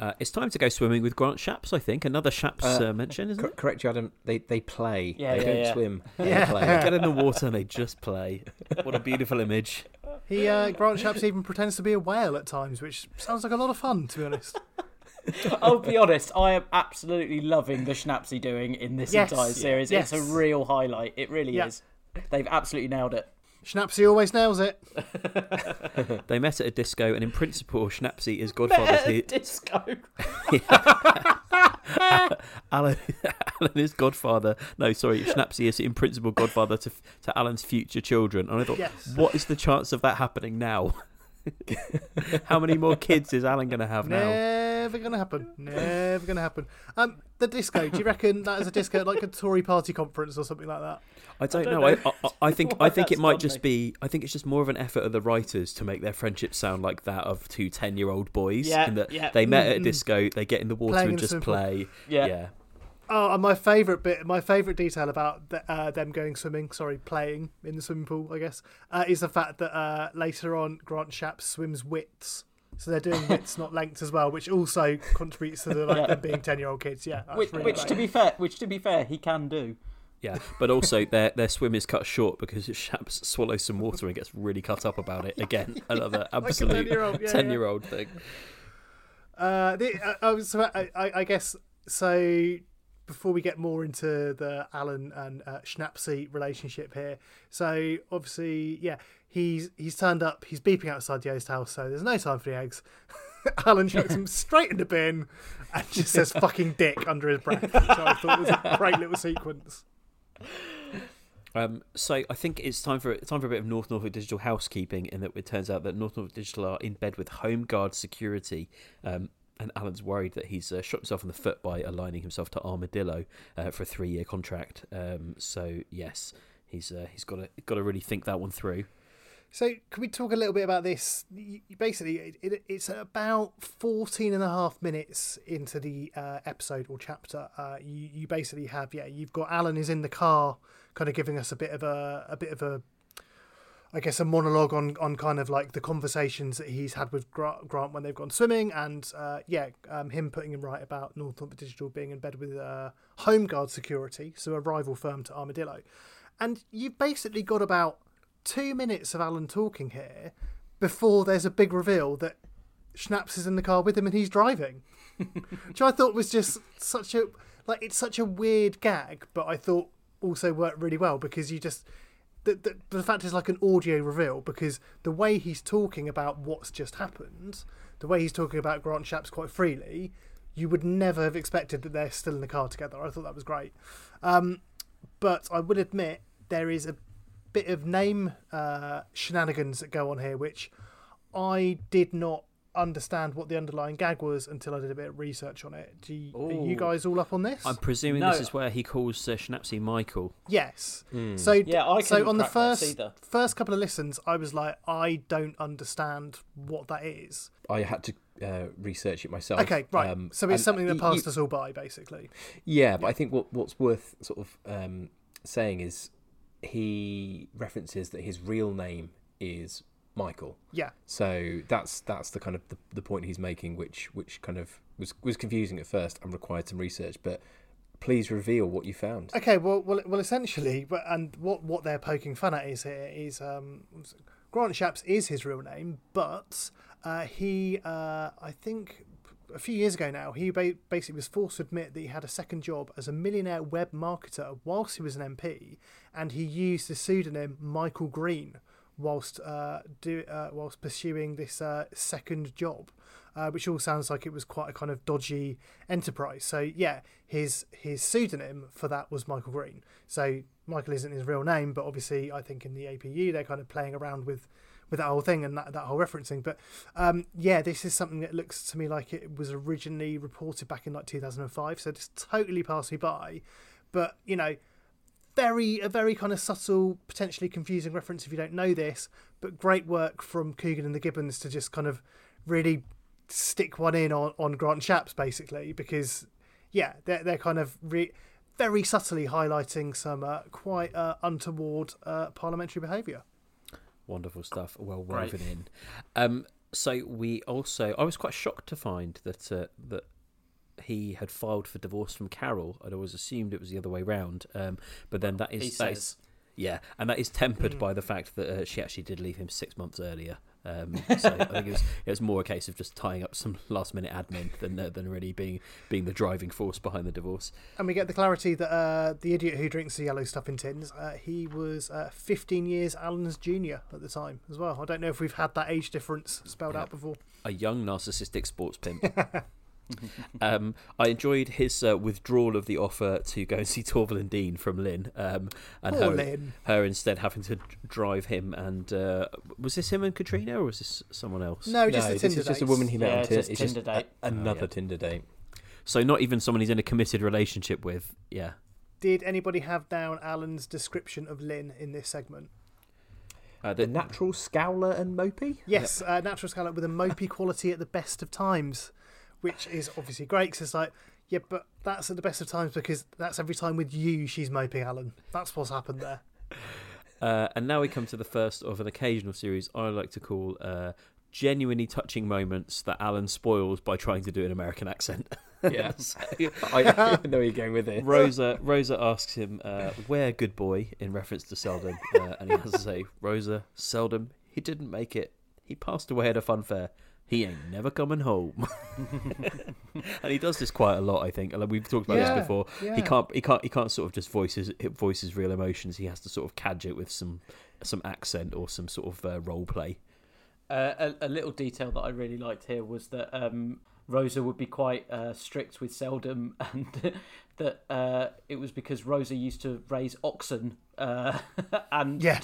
Uh, it's time to go swimming with Grant Shapps. I think another Shapps uh, mention, isn't Cor- it? correct you, Adam. They they play. Yeah, they yeah, don't yeah. swim. They *laughs* They play. get in the water and they just play. What a beautiful image. He uh, Grant Shapps even pretends to be a whale at times, which sounds like a lot of fun, to be honest. *laughs* I'll be honest, I am absolutely loving the Schnapsy doing in this Yes. entire series. Yes. It's a real highlight. It really Yeah. is. They've absolutely nailed it. Schnapsy always nails it. *laughs* They met at a disco, and in principle, Schnapsy is Godfather's. he- Disco. *laughs* Alan, Alan is Godfather. No, sorry, Schnapsy is in principle Godfather to to Alan's future children. And I thought, Yes. what is the chance of that happening now? *laughs* How many more kids is Alan going to have now? Never gonna happen. Never gonna happen. Um, the disco. Do you reckon that is a disco like a Tory party conference or something like that? I don't, don't know. I, know I, I think *laughs* I think it might just me. be. I think it's just more of an effort of the writers to make their friendship sound like that of two 10 year old boys. Yeah, in that yeah. they met at a disco, they get in the water Playing and just swimming play. Yeah. yeah. Oh, and my favourite bit, my favourite detail about the, uh, them going swimming, sorry, playing in the swimming pool, I guess, uh, is the fact that uh, later on Grant Shapps swims widths. So they're doing widths, not lengths, as well, which also contributes to the, like, Yeah. them being ten-year-old kids. Yeah, Which, really which to be fair, which to be fair, he can do. Yeah, but also their their swim is cut short because Shapps swallows some water and gets really cut up about it. Again, *laughs* another absolute 10-year-old, yeah, ten year old thing. Uh, the, uh, oh, so I, I, I guess so. Before we get more into the Alan and uh, Schnapsy relationship here, so obviously, yeah, he's he's turned up. He's beeping outside the house, so there's no time for the eggs. *laughs* Alan chucks him straight in the bin and just says *laughs* "fucking dick" under his breath, which I thought was a *laughs* great little sequence. Um, so I think it's time for time for a bit of North Norfolk Digital housekeeping. In that it turns out that North Norfolk Digital are in bed with Home Guard Security. Um, and Alan's worried that he's uh, shot himself in the foot by aligning himself to Armadillo uh, for a three-year contract. Um, so yes, he's uh, he's got to got to really think that one through. So, can we talk a little bit about this? Basically, it, it, it's about 14 and a half minutes into the uh, episode or chapter. Uh, you, you basically have, yeah, you've got Alan is in the car, kind of giving us a bit of a, a bit of a, I guess, a monologue on, on kind of like the conversations that he's had with Grant when they've gone swimming, and uh, yeah, um, him putting him right about North Norfolk Digital being in bed with uh, Home Guard Security, so a rival firm to Armadillo. And you've basically got about two minutes of Alan talking here before there's a big reveal that Schnaps is in the car with him and he's driving. *laughs* Which I thought was just such a like it's such a weird gag, but I thought also worked really well because you just the, the, the fact is like an audio reveal because the way he's talking about what's just happened, the way he's talking about Grant Shapps quite freely, you would never have expected that they're still in the car together. I thought that was great. Um, but I will admit there is a bit of name uh, shenanigans that go on here, which I did not understand what the underlying gag was until I did a bit of research on it. Do you, are you guys all up on this? I'm presuming No. this is where he calls uh, Schnapsy Michael. Yes. Hmm. So Yeah, I so on the first first couple of listens, I was like, I don't understand what that is. I had to uh, research it myself. Okay, right. Um, so it's something that passed you- us all by, basically. Yeah, but I think what what's worth sort of um, saying is he references that his real name is Michael. Yeah. So that's that's the kind of the, the point he's making, which which kind of was was confusing at first and required some research. But please reveal what you found. Okay, well, well, well. Essentially, but and what what they're poking fun at is here is um, Grant Shapps is his real name, but uh, he, uh, I think, a few years ago now, he ba- basically was forced to admit that he had a second job as a millionaire web marketer whilst he was an MP, and he used the pseudonym Michael Green whilst uh, do uh, whilst pursuing this uh, second job, uh, which all sounds like it was quite a kind of dodgy enterprise. So yeah, his his pseudonym for that was Michael Green. So Michael isn't his real name, but obviously I think in the APU they're kind of playing around with with that whole thing and that, that whole referencing. But um, yeah, this is something that looks to me like it was originally reported back in like 2005. So just totally passed me by. But you know, very a very kind of subtle, potentially confusing reference if you don't know this. But great work from Coogan and the Gibbons to just kind of really stick one in on, on Grant Shapps basically because yeah, they're they're kind of re- very subtly highlighting some uh, quite uh, untoward uh, parliamentary behaviour. Wonderful stuff. Well Great. woven in. Um, so we also, I was quite shocked to find that uh, that he had filed for divorce from Carol. I'd always assumed it was the other way round. Um, but then that is He that is- says. yeah, and that is tempered by the fact that uh, she actually did leave him six months earlier. Um, so I think it was it was more a case of just tying up some *laughs* last minute admin than uh, than really being being the driving force behind the divorce. And we get the clarity that uh, the idiot who drinks the yellow stuff in tins, uh, he was uh, 15 years Alan's junior at the time as well. I don't know if we've had that age difference spelled out before. a young narcissistic sports pimp. *laughs* *laughs* um, I enjoyed his uh, withdrawal of the offer to go and see Torvill and Dean from Lynn, um, and Poor her, Lynn. her instead having to drive him. And uh, was this him and Katrina, or was this someone else? No, just no, the this Tinder is just a woman he met Yeah, on it's Tinder. just It's just date. a- another Oh, yeah. Tinder date. So not even someone he's in a committed relationship with. Yeah. Did anybody have down Alan's description of Lynn in this segment? Uh, The the, natural scowler and mopey. Yes, uh, natural scallop with a mopey quality at the best of times, which is obviously great because it's like, yeah, but that's at the best of times because that's every time with you she's moping Alan. That's what's happened there. *laughs* uh, and now we come to the first of an occasional series I like to call uh, genuinely touching moments that Alan spoils by trying to do an American accent. *laughs* Yeah, So- *laughs* I know you're going with it. Rosa Rosa asks him, uh, "Where good boy?" in reference to Seldom, uh, and he has to say, "Rosa, Seldom, he didn't make it. He passed away at a fun fair. He ain't never coming home." *laughs* and he does this quite a lot, I think. Like we've talked about Yeah, this before. yeah. He can't he can't he can't sort of just voice his voice his real emotions. He has to sort of cadge it with some some accent or some sort of uh, role play. Uh, a, a little detail that I really liked here was that um, Rosa would be quite uh, strict with Seldom, *laughs* and that uh, it was because Rosa used to raise oxen, uh, *laughs* and Yeah.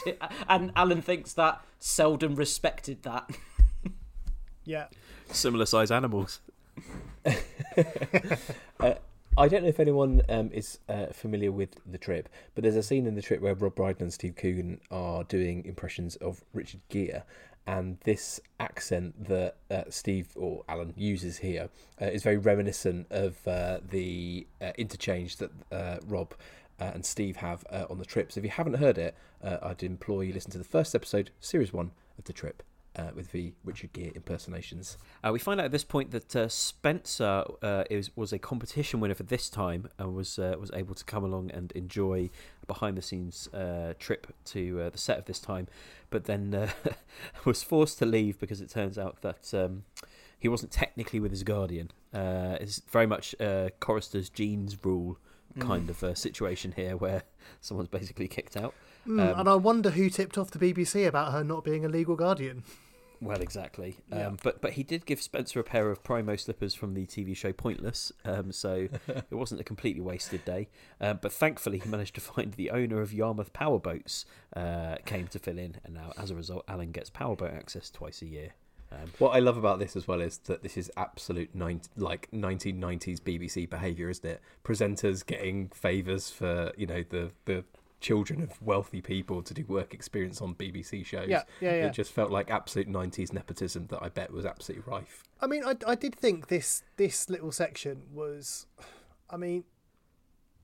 and Alan thinks that Seldom respected that. Yeah. Similar size animals. *laughs* uh, I don't know if anyone um, is uh, familiar with the trip, but there's a scene in the trip where Rob Brydon and Steve Coogan are doing impressions of Richard Gere, and this accent that uh, Steve or Alan uses here uh, is very reminiscent of uh, the uh, interchange that uh, Rob uh, and Steve have uh, on the trip. So if you haven't heard it, uh, I'd implore you listen to the first episode, series one of the trip. Uh, with the Richard Gere impersonations. Uh, we find out at this point that uh, Spencer uh, is, was a competition winner for this time and was uh, was able to come along and enjoy a behind the scenes uh, trip to uh, the set of this time, but then uh, *laughs* was forced to leave because it turns out that um, he wasn't technically with his guardian. Uh, it's very much uh, Chorister's Jeans rule kind of uh, situation here where *laughs* someone's basically kicked out. Mm, Um, and I wonder who tipped off the BBC about her not being a legal guardian. Well, exactly. Yeah. Um, but but he did give Spencer a pair of Primo slippers from the TV show Pointless, um, so *laughs* it wasn't a completely wasted day. Um, but thankfully, he managed to find the owner of Yarmouth Powerboats uh, came to fill in, and now as a result, Alan gets powerboat access twice a year. Um, What I love about this as well is that this is absolute nine, like 1990s BBC behaviour, isn't it? Presenters getting favours for you know the the children of wealthy people to do work experience on BBC shows. Yeah, yeah, yeah. It just felt like absolute 90s nepotism that I bet was absolutely rife. I mean, I, I did think this this little section was, I mean,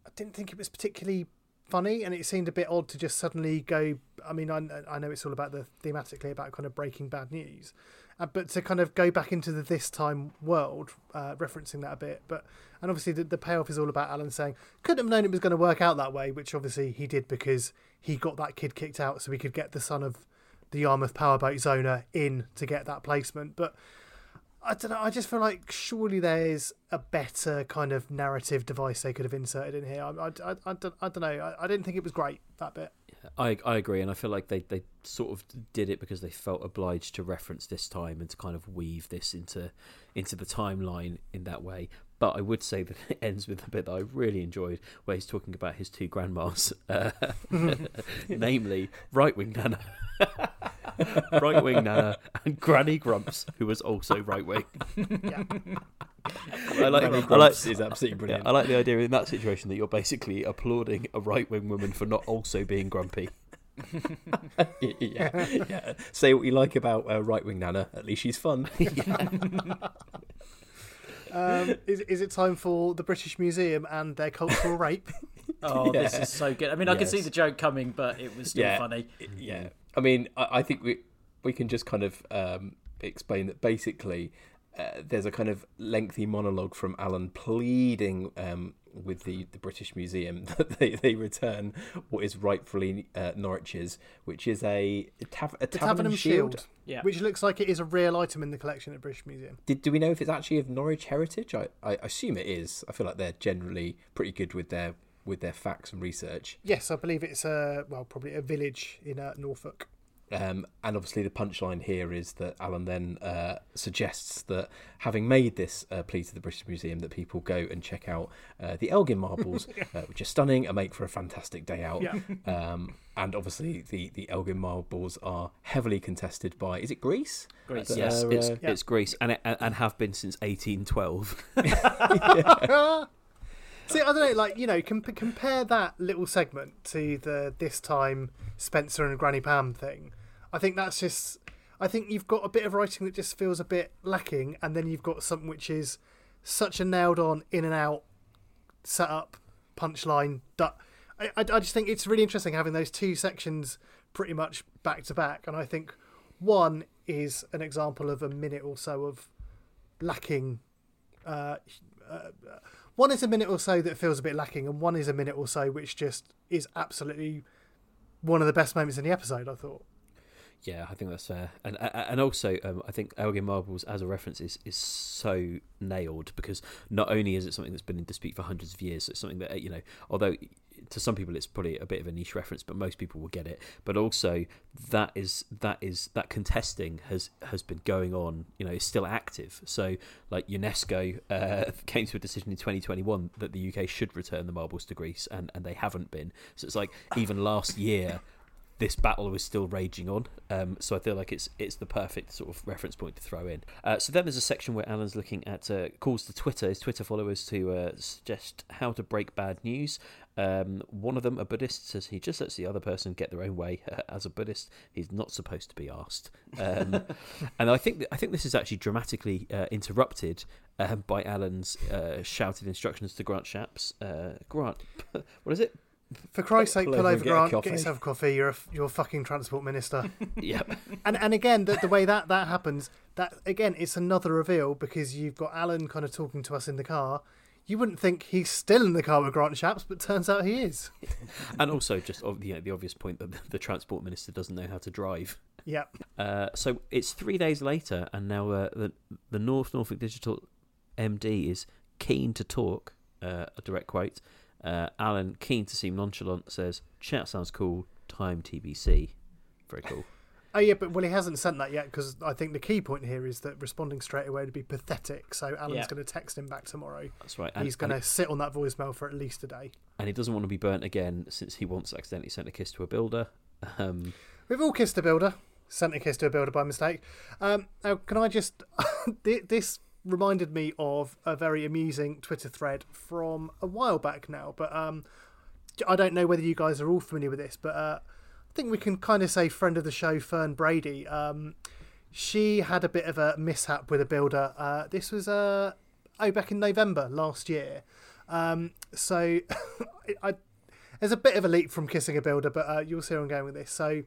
I didn't think it was particularly funny, and it seemed a bit odd to just suddenly go. I mean, I, I know it's all about the thematically about kind of breaking bad news, uh, but to kind of go back into the this time world, uh, referencing that a bit. But and obviously the, the payoff is all about Alan saying couldn't have known it was going to work out that way, which obviously he did because he got that kid kicked out, so he could get the son of the Yarmouth Powerboat owner in to get that placement, but. I don't know. I just feel like surely there's a better kind of narrative device they could have inserted in here. I, I, I, I, don't, I don't know. I, I didn't think it was great that bit. I I agree, and I feel like they, they sort of did it because they felt obliged to reference this time and to kind of weave this into into the timeline in that way. But I would say that *laughs* it ends with a bit that I really enjoyed, where he's talking about his two grandmas, uh, *laughs* *laughs* namely right wing Nana, *laughs* right wing Nana, and Granny Grumps, who was also right wing. *laughs* Yeah. I like, Granny I like, Grumps is absolutely brilliant. I like the idea in that situation that you're basically applauding a right wing woman for not also being grumpy. *laughs* yeah, yeah. Say what you like about uh, right wing Nana. At least she's fun. Um, is, is it time for the British Museum and their cultural rape? Oh, this is so good. I mean, I could see the joke coming, but it was still yeah, funny. Yeah, I mean, I, I think we we can just kind of um, explain that basically uh, there's a kind of lengthy monologue from Alan pleading um, with the, the British Museum *laughs* that they, they return what is rightfully uh, Norwich's, which is a, tav- a The tavern Taverham shield. Shield, Yeah. which looks like it is a real item in the collection at British Museum. Did, do we know if it's actually of Norwich heritage? I, I assume it is. I feel like they're generally pretty good with their with their facts and research. Yes, I believe it's a well, probably a village in uh, Norfolk. Um, and obviously, the punchline here is that Alan then uh, suggests that having made this uh, plea to the British Museum, that people go and check out uh, the Elgin marbles, *laughs* uh, which are stunning and make for a fantastic day out. Yeah. *laughs* Um, and obviously, the, the Elgin marbles are heavily contested by is it Greece? Greece, That Yes, are, it's uh, it's Greece, and it, and have been since 1812. *laughs* See, I don't know, like you know, comp- compare that little segment to the this time Spencer and Granny Pam thing. I think that's just. I think you've got a bit of writing that just feels a bit lacking, and then you've got something which is such a nailed on, in and out, set up, punchline. Du- I, I, I just think it's really interesting having those two sections pretty much back to back, and I think one is an example of a minute or so of lacking uh, uh, one is a minute or so that feels a bit lacking, and one is a minute or so which just is absolutely one of the best moments in the episode. I thought. Yeah, I think that's fair, and and also um, I think Elgin Marbles as a reference is, is so nailed because not only is it something that's been in dispute for hundreds of years, so it's something that you know, although to some people it's probably a bit of a niche reference, but most people will get it. But also that is that is that contesting has has been going on, you know, is still active. So like UNESCO uh, *laughs* came to a decision in 2021 that the UK should return the marbles to Greece, and and they haven't been. So it's like even last year this battle was still raging on. Um, so I feel like it's it's the perfect sort of reference point to throw in. Uh, so then there's a section where Alan's looking at uh, calls to Twitter, his Twitter followers to uh, suggest how to break bad news. Um, one of them, a Buddhist, says he just lets the other person get their own way. *laughs* As a Buddhist, he's not supposed to be asked. Um, *laughs* and I think I think this is actually dramatically uh, interrupted uh, by Alan's uh, shouted instructions to Grant Shapps. Uh, Grant, *laughs* what is it? For Christ's sake, Pull pull over over, and get Grant. Get yourself a coffee. You're a, you're a fucking transport minister. *laughs* Yep. and and again, the, the way that that happens, that again, it's another reveal because you've got Alan kind of talking to us in the car. You wouldn't think he's still in the car with Grant Shapps, but turns out he is. *laughs* and also just you know, the obvious point that the transport minister doesn't know how to drive. Yeah. Uh, so it's three days later, and now uh, the the North Norfolk Digital MD is keen to talk. Uh, a direct quote. Uh, Alan, keen to seem nonchalant, says, "Chat sounds cool. Time TBC." Very cool. *laughs* Oh yeah, but well, he hasn't sent that yet because I think the key point here is that responding straight away would be pathetic. So Alan's Yeah. going to text him back tomorrow. That's right. And, He's going to sit on that voicemail for at least a day. and he doesn't want to be burnt again since he once accidentally sent a kiss to a builder. Um, We've all kissed a builder, sent a kiss to a builder by mistake. Um, now, can I just? *laughs* this reminded me of a very amusing Twitter thread from a while back now, but um, I don't know whether you guys are all familiar with this, but uh, I think we can kind of say friend of the show, Fern Brady. Um, she had a bit of a mishap with a builder. Uh, this was uh, oh back in November last year. Um, so *laughs* I, there's a bit of a leap from kissing a builder, but uh, you'll see where I'm going with this. So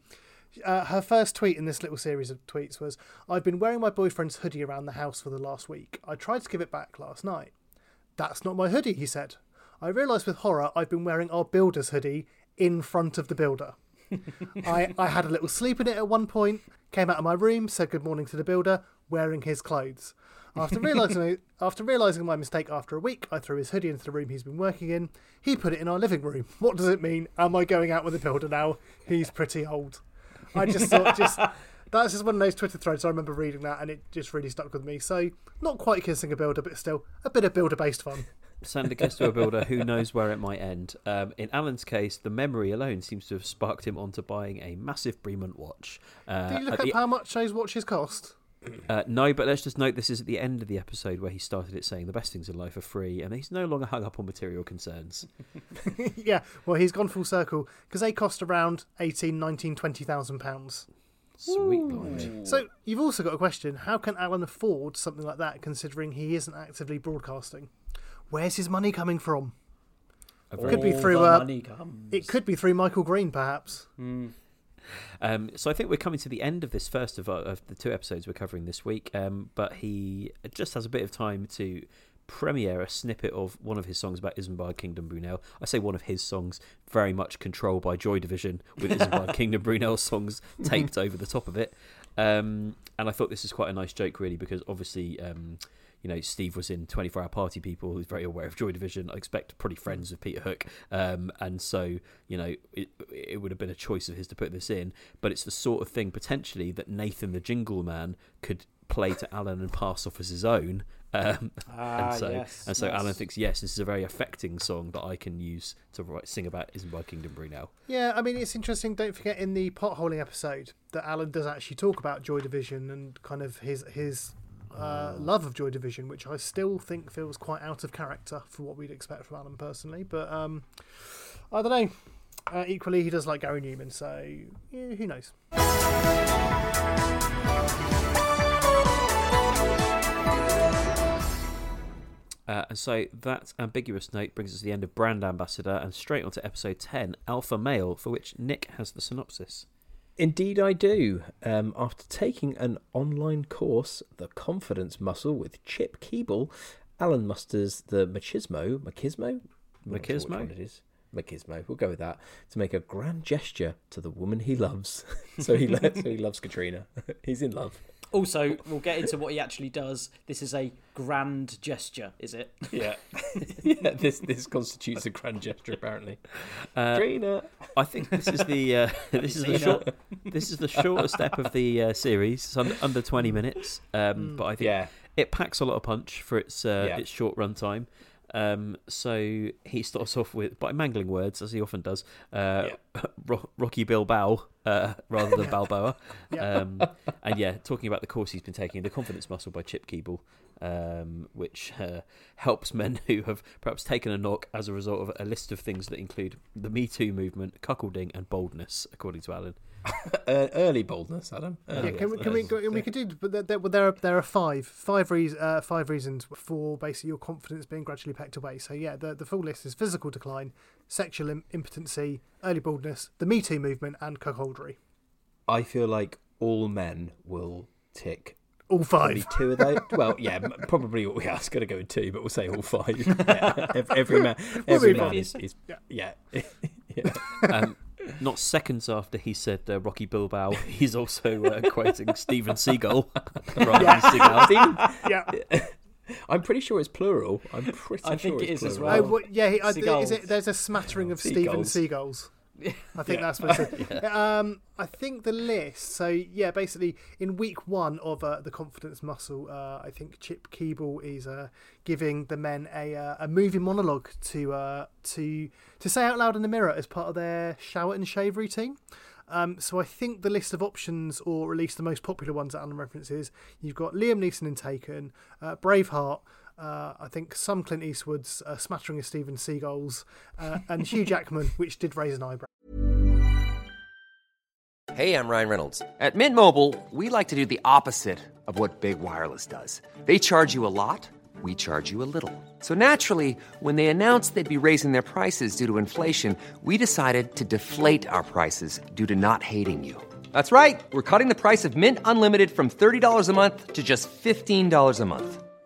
uh, her first tweet in this little series of tweets was, "I've been wearing my boyfriend's hoodie around the house for the last week. I tried to give it back last night. That's not my hoodie," he said. I realised with horror I've been wearing our builder's hoodie in front of the builder. *laughs* I, I had a little sleep in it at one point, came out of my room, said good morning to the builder, wearing his clothes. After realizing *laughs* after realizing my mistake after a week, I threw his hoodie into the room he's been working in. He put it in our living room. What does it mean? Am I going out with the builder now? He's pretty old. *laughs* I just thought just that's just one of those Twitter threads I remember reading that and it just really stuck with me. So not quite kissing a builder, but still a bit of builder based fun. send a kiss to a builder who knows where it might end. Um, in Alan's case, the memory alone seems to have sparked him onto buying a massive Bremont watch. Uh, Do you look at up the- how much those watches cost? Uh, no, but let's just note this is at the end of the episode where he started it saying the best things in life are free, and he's no longer hung up on material concerns. *laughs* yeah, well, he's gone full circle because they cost around 18, 19, 20,000 pounds. Sweet lord. So you've also got a question: How can Alan afford something like that, considering he isn't actively broadcasting? Where's his money coming from? A Could be through. Uh, money comes. it could be through Michael Green, perhaps. Um, so I think we're coming to the end of this first of, our, of the two episodes we're covering this week. Um, but he just has a bit of time to premiere a snippet of one of his songs about Isambard Kingdom Brunel. I say one of his songs, very much controlled by Joy Division, with *laughs* Isambard Kingdom Brunel songs taped over the top of it. Um, and I thought this is quite a nice joke, really, because obviously. Um, you know, Steve was in 24 Hour Party People, who's very aware of Joy Division. I expect pretty friends with Peter Hook. Um, and so, you know, it, it would have been a choice of his to put this in. But it's the sort of thing potentially that Nathan the Jingle Man could play to Alan and pass off as his own. *laughs* Um, Ah, and so, yes, and so nice. Alan thinks, yes, this is a very affecting song that I can use to write, sing about is Isambard Kingdom Brunel. Yeah, I mean, it's interesting. Don't forget in the potholing episode that Alan does actually talk about Joy Division and kind of his his uh, love of Joy Division, which I still think feels quite out of character for what we'd expect from Alan personally. But um, I don't know. Uh, equally, he does like Gary Numan, so yeah, who knows? Uh, and so that ambiguous note brings us to the end of Brand Ambassador and straight on to episode 10, Alpha Male, for which Nick has the synopsis. Indeed, I do. Um, after taking an online course, The Confidence Muscle with Chip Keeble, Alan musters the machismo, machismo, Machismo? it is. Machismo. We'll go with that to make a grand gesture to the woman he loves. *laughs* so he so he loves Katrina. *laughs* He's in love. Also, we'll get into what he actually does. This is a grand gesture, is it? Yeah, *laughs* yeah. This this constitutes a grand gesture apparently. Uh, Katrina. I think this is the uh, *laughs* this is the short this is the shortest step of the uh, series. It's under, under twenty minutes, um, but I think Yeah. it packs a lot of punch for its uh, Yeah. its short run time. Um, so he starts off with by mangling words, as he often does. Uh, *laughs* Ro- Rocky Bilbao uh, rather than Balboa. Um, and yeah, talking about the course he's been taking, the confidence muscle by Chip Keeble, um, which uh, helps men who have perhaps taken a knock as a result of a list of things that include the Me Too movement, cuckolding, and boldness, according to Alan. *laughs* Uh, early boldness, Adam. Yeah, Early can we, can we, boldness. go, we could do, but there, there, there are there are five five reasons uh, five reasons for basically your confidence being gradually pecked away. So yeah, the the full list is physical decline, sexual im- impotency, early baldness, the Me Too movement, and cuckoldry. I feel like all men will tick All probably five. two of those. *laughs* well, yeah, probably. all- Yeah, I was going to go with two, but we'll say all five. *laughs* Yeah, ev- every man, every man on. is, is yeah. yeah. Um, not seconds after he said uh, Rocky Bilbao, *laughs* he's also uh, quoting Steven Seagal *laughs* rather than Seagal. Steven- yeah. *laughs* I'm pretty sure it's plural. I'm pretty I sure think it it's is as plural. Oh, well. yeah, he, I, is it, there's a smattering of Stephen Seagulls. Seagulls. I think that's what it is. *laughs* Um, I think the list. So yeah, basically in week one of uh, the confidence muscle, uh, I think Chip Keeble is uh, giving the men a uh, a movie monologue to uh, to to say out loud in the mirror as part of their shower and shave routine. Um, so I think the list of options, or at least the most popular ones that Alan references, you've got Liam Neeson in Taken, uh, Braveheart. Uh, I think some Clint Eastwood's, uh, smattering of Steven Seagulls, uh, and Hugh Jackman, *laughs* which did raise an eyebrow. Hey, I'm Ryan Reynolds. At Mint Mobile, we like to do the opposite of what Big Wireless does. They charge you a lot, we charge you a little. So naturally, when they announced they'd be raising their prices due to inflation, we decided to deflate our prices due to not hating you. That's right. We're cutting the price of Mint Unlimited from $30 a month to just $15 a month.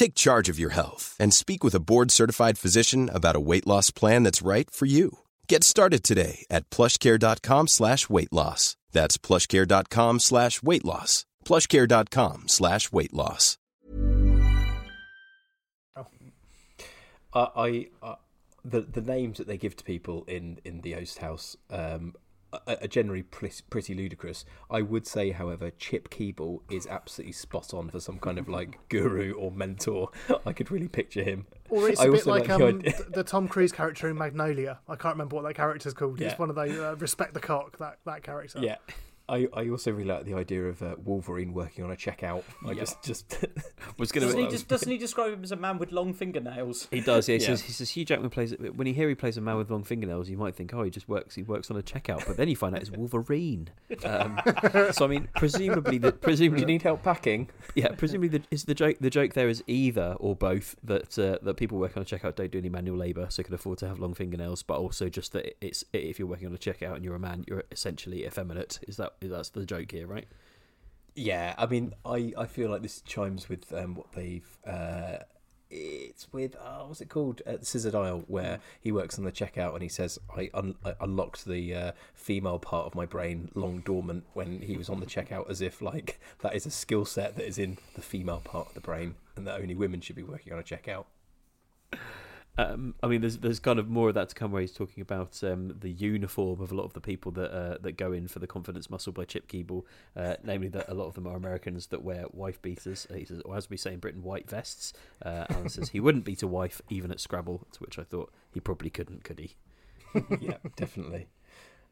Take charge of your health and speak with a board-certified physician about a weight loss plan that's right for you. Get started today at plushcare.com slash weight loss. That's plushcare.com slash weight loss. plushcare.com slash weight loss. I, I, I the the names that they give to people in in the Oast House um, are, generally pretty, ludicrous. I would say, however, Chip Keeble is absolutely spot on for some kind of like *laughs* guru or mentor. I could really picture him. Or it's I a bit like, the um, the Tom Cruise character in Magnolia. I can't remember what that character's called. Yeah. It's one of those uh, respect the cock. That that character. Yeah. I, I also really like the idea of uh, Wolverine working on a checkout. *laughs* I Yeah. just just *laughs* Was gonna- Doesn't he, just, doesn't he describe him as a man with long fingernails? He does, yeah. He Yeah. says he says Hugh Jackman plays when you hear he plays a man with long fingernails, you might think, oh, he just works he works on a checkout, but then you find out it's Wolverine. Um, *laughs* so I mean, presumably the Do presumably you need help packing? yeah, presumably the, is the joke the joke there is either or both that uh, that people working on a checkout don't do any manual labour, so can afford to have long fingernails, but also just that it's if you're working on a checkout and you're a man, you're essentially effeminate. Is that that's the joke here, right? Yeah, I mean, I, I feel like this chimes with um, what they've. Uh, it's with oh, what's it called? Uh, Scissored Isle, where he works on the checkout and he says, "I, un- I unlocked the uh, female part of my brain long dormant when he was on the checkout, as if like that is a skill set that is in the female part of the brain, and that only women should be working on a checkout." Um, I mean, there's there's kind of more of that to come where he's talking about um, the uniform of a lot of the people that uh, that go in for the confidence muscle by Chip Keeble, uh, *laughs* namely that a lot of them are Americans that wear wife beaters. He says, or as we say in Britain, white vests. Uh, Alan says he wouldn't beat a wife even at Scrabble, to which I thought he probably couldn't, could he? *laughs* yeah, definitely.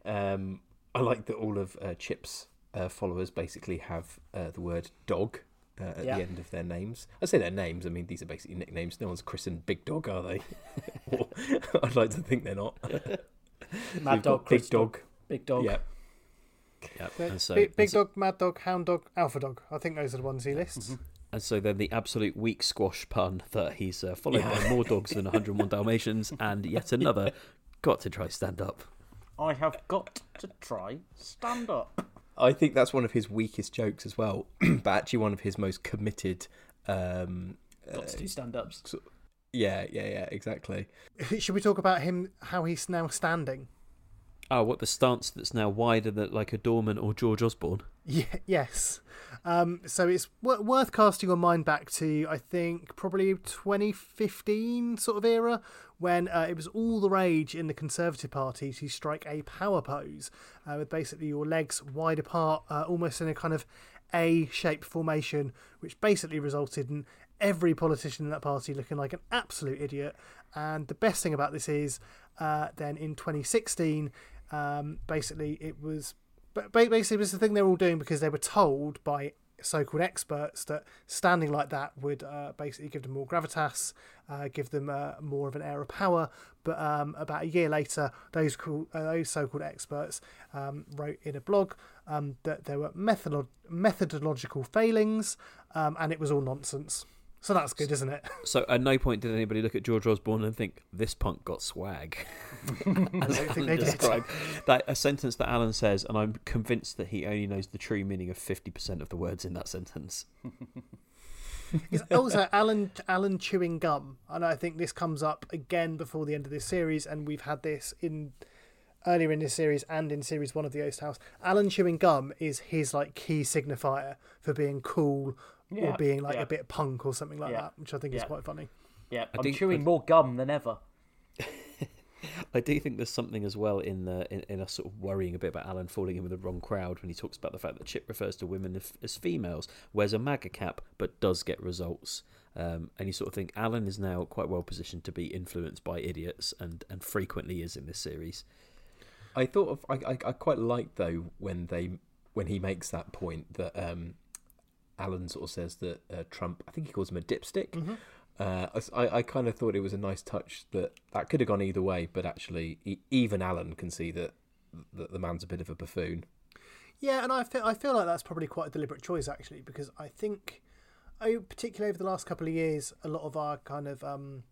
Um, I like that all of uh, Chip's uh, followers basically have uh, the word dog uh, at Yeah. the end of their names. I say their names, I mean, these are basically nicknames. No one's christened Big Dog, are they? *laughs* or, I'd like to think they're not. *laughs* Mad You've dog, big Chris dog. big dog. Yeah. Yep. Big, And so, big, and so- dog, mad dog, hound dog, alpha dog. I think those are the ones he lists. And so then the absolute weak squash pun that he's uh, followed by more dogs than 101 *laughs* Dalmatians and yet another got to try stand up. I have got to try stand up. I think that's one of his weakest jokes as well, *clears throat* but actually one of his most committed. Um, Got to do stand ups. so- yeah, yeah, yeah, exactly. Should we talk about him, how he's now standing? Oh, what the stance that's now wider than like a Dorman or George Osborne? Yeah, yes. Um, so it's worth casting your mind back to, I think, probably 2015 sort of era when uh, it was all the rage in the Conservative Party to strike a power pose uh, with basically your legs wide apart, uh, almost in a kind of A shaped formation, which basically resulted in every politician in that party looking like an absolute idiot. And the best thing about this is, uh, then in 2016, um, basically it was but basically it was the thing they were all doing because they were told by so-called experts that standing like that would uh, basically give them more gravitas, uh, give them uh, more of an air of power. But um, about a year later, those cool, uh, those so-called experts um, wrote in a blog um, that there were methodolo- methodological failings, um, and it was all nonsense. So that's good, isn't it? *laughs* So at no point did anybody look at George Osborne and think this punk got swag. As *laughs* I don't think Alan they described. That a sentence that Alan says, and I'm convinced that he only knows the true meaning of fifty percent of the words in that sentence. *laughs* Is oh, also Alan Alan chewing gum, and I think this comes up again before the end of this series, and we've had this in earlier in this series and in series one of the Oast House. Alan chewing gum is his like key signifier for being cool Yeah, or being like yeah. a bit punk or something like Yeah, that, which I think is quite funny. Yeah, I I'm do- chewing I- more gum than ever. *laughs* I do think there's something as well in the in, in us sort of worrying a bit about Alan falling in with the wrong crowd when he talks about the fact that Chip refers to women as, as females, wears a MAGA cap, but does get results. Um, and you sort of think Alan is now quite well positioned to be influenced by idiots, and and frequently is in this series. I thought of I, I, I quite liked though when they when he makes that point that um, Alan sort of says that uh, Trump I think he calls him a dipstick. Mhm. Uh, I, I kind of thought it was a nice touch that that could have gone either way, but actually e- even Alan can see that that the man's a bit of a buffoon. Yeah, and I feel I feel like that's probably quite a deliberate choice actually, because I think, I, particularly over the last couple of years, a lot of our kind of um,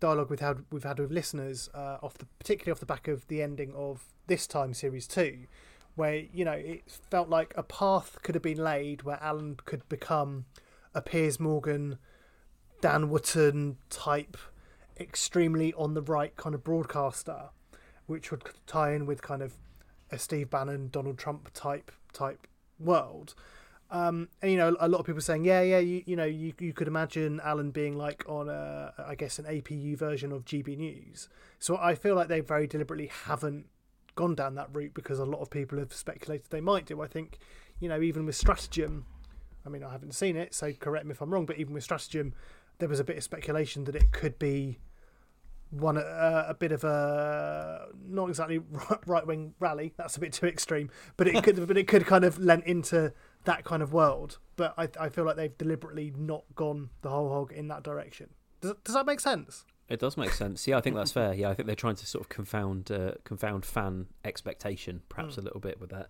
dialogue we've had we've had with listeners, uh, off the particularly off the back of the ending of this time series two, where you know it felt like a path could have been laid where Alan could become a Piers Morgan, Dan Wootton type, extremely on the right kind of broadcaster, which would tie in with kind of a Steve Bannon, Donald Trump type type world. Um, and you know, a lot of people saying, yeah, yeah, you, you know, you, you could imagine Alan being like on a, I guess, an APU version of GB News. So I feel like they very deliberately haven't gone down that route because a lot of people have speculated they might do. I think, you know, even with Stratagem, I mean, I haven't seen it, so correct me if I'm wrong, but even with Stratagem, there was a bit of speculation that it could be one uh, a bit of a not exactly *laughs* right wing rally. That's a bit too extreme, but it could *laughs* but it could kind of lent into that kind of world. But I I feel like they've deliberately not gone the whole hog in that direction. Does does that make sense? It does make sense. Yeah, I think that's fair. Yeah, I think they're trying to sort of confound uh, confound fan expectation, perhaps Mm. a little bit with that.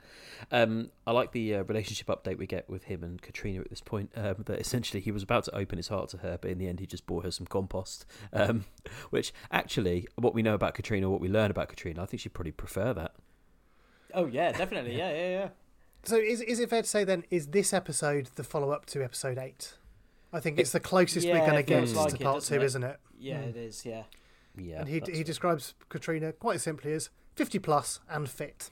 Um, I like the uh, relationship update we get with him and Katrina at this point. Um, that essentially he was about to open his heart to her, but in the end he just bought her some compost. Um, *laughs* which actually, what we know about Katrina, what we learn about Katrina, I think she'd probably prefer that. Oh yeah, definitely. Yeah, yeah, yeah. So is is it fair to say then is this episode the follow up to episode eight? I think it's the closest we're going to get feels like to it, part doesn't two, it? isn't it? Yeah, Mm. it is. Yeah. Yeah, and he that's he describes Katrina quite simply as fifty plus and fit.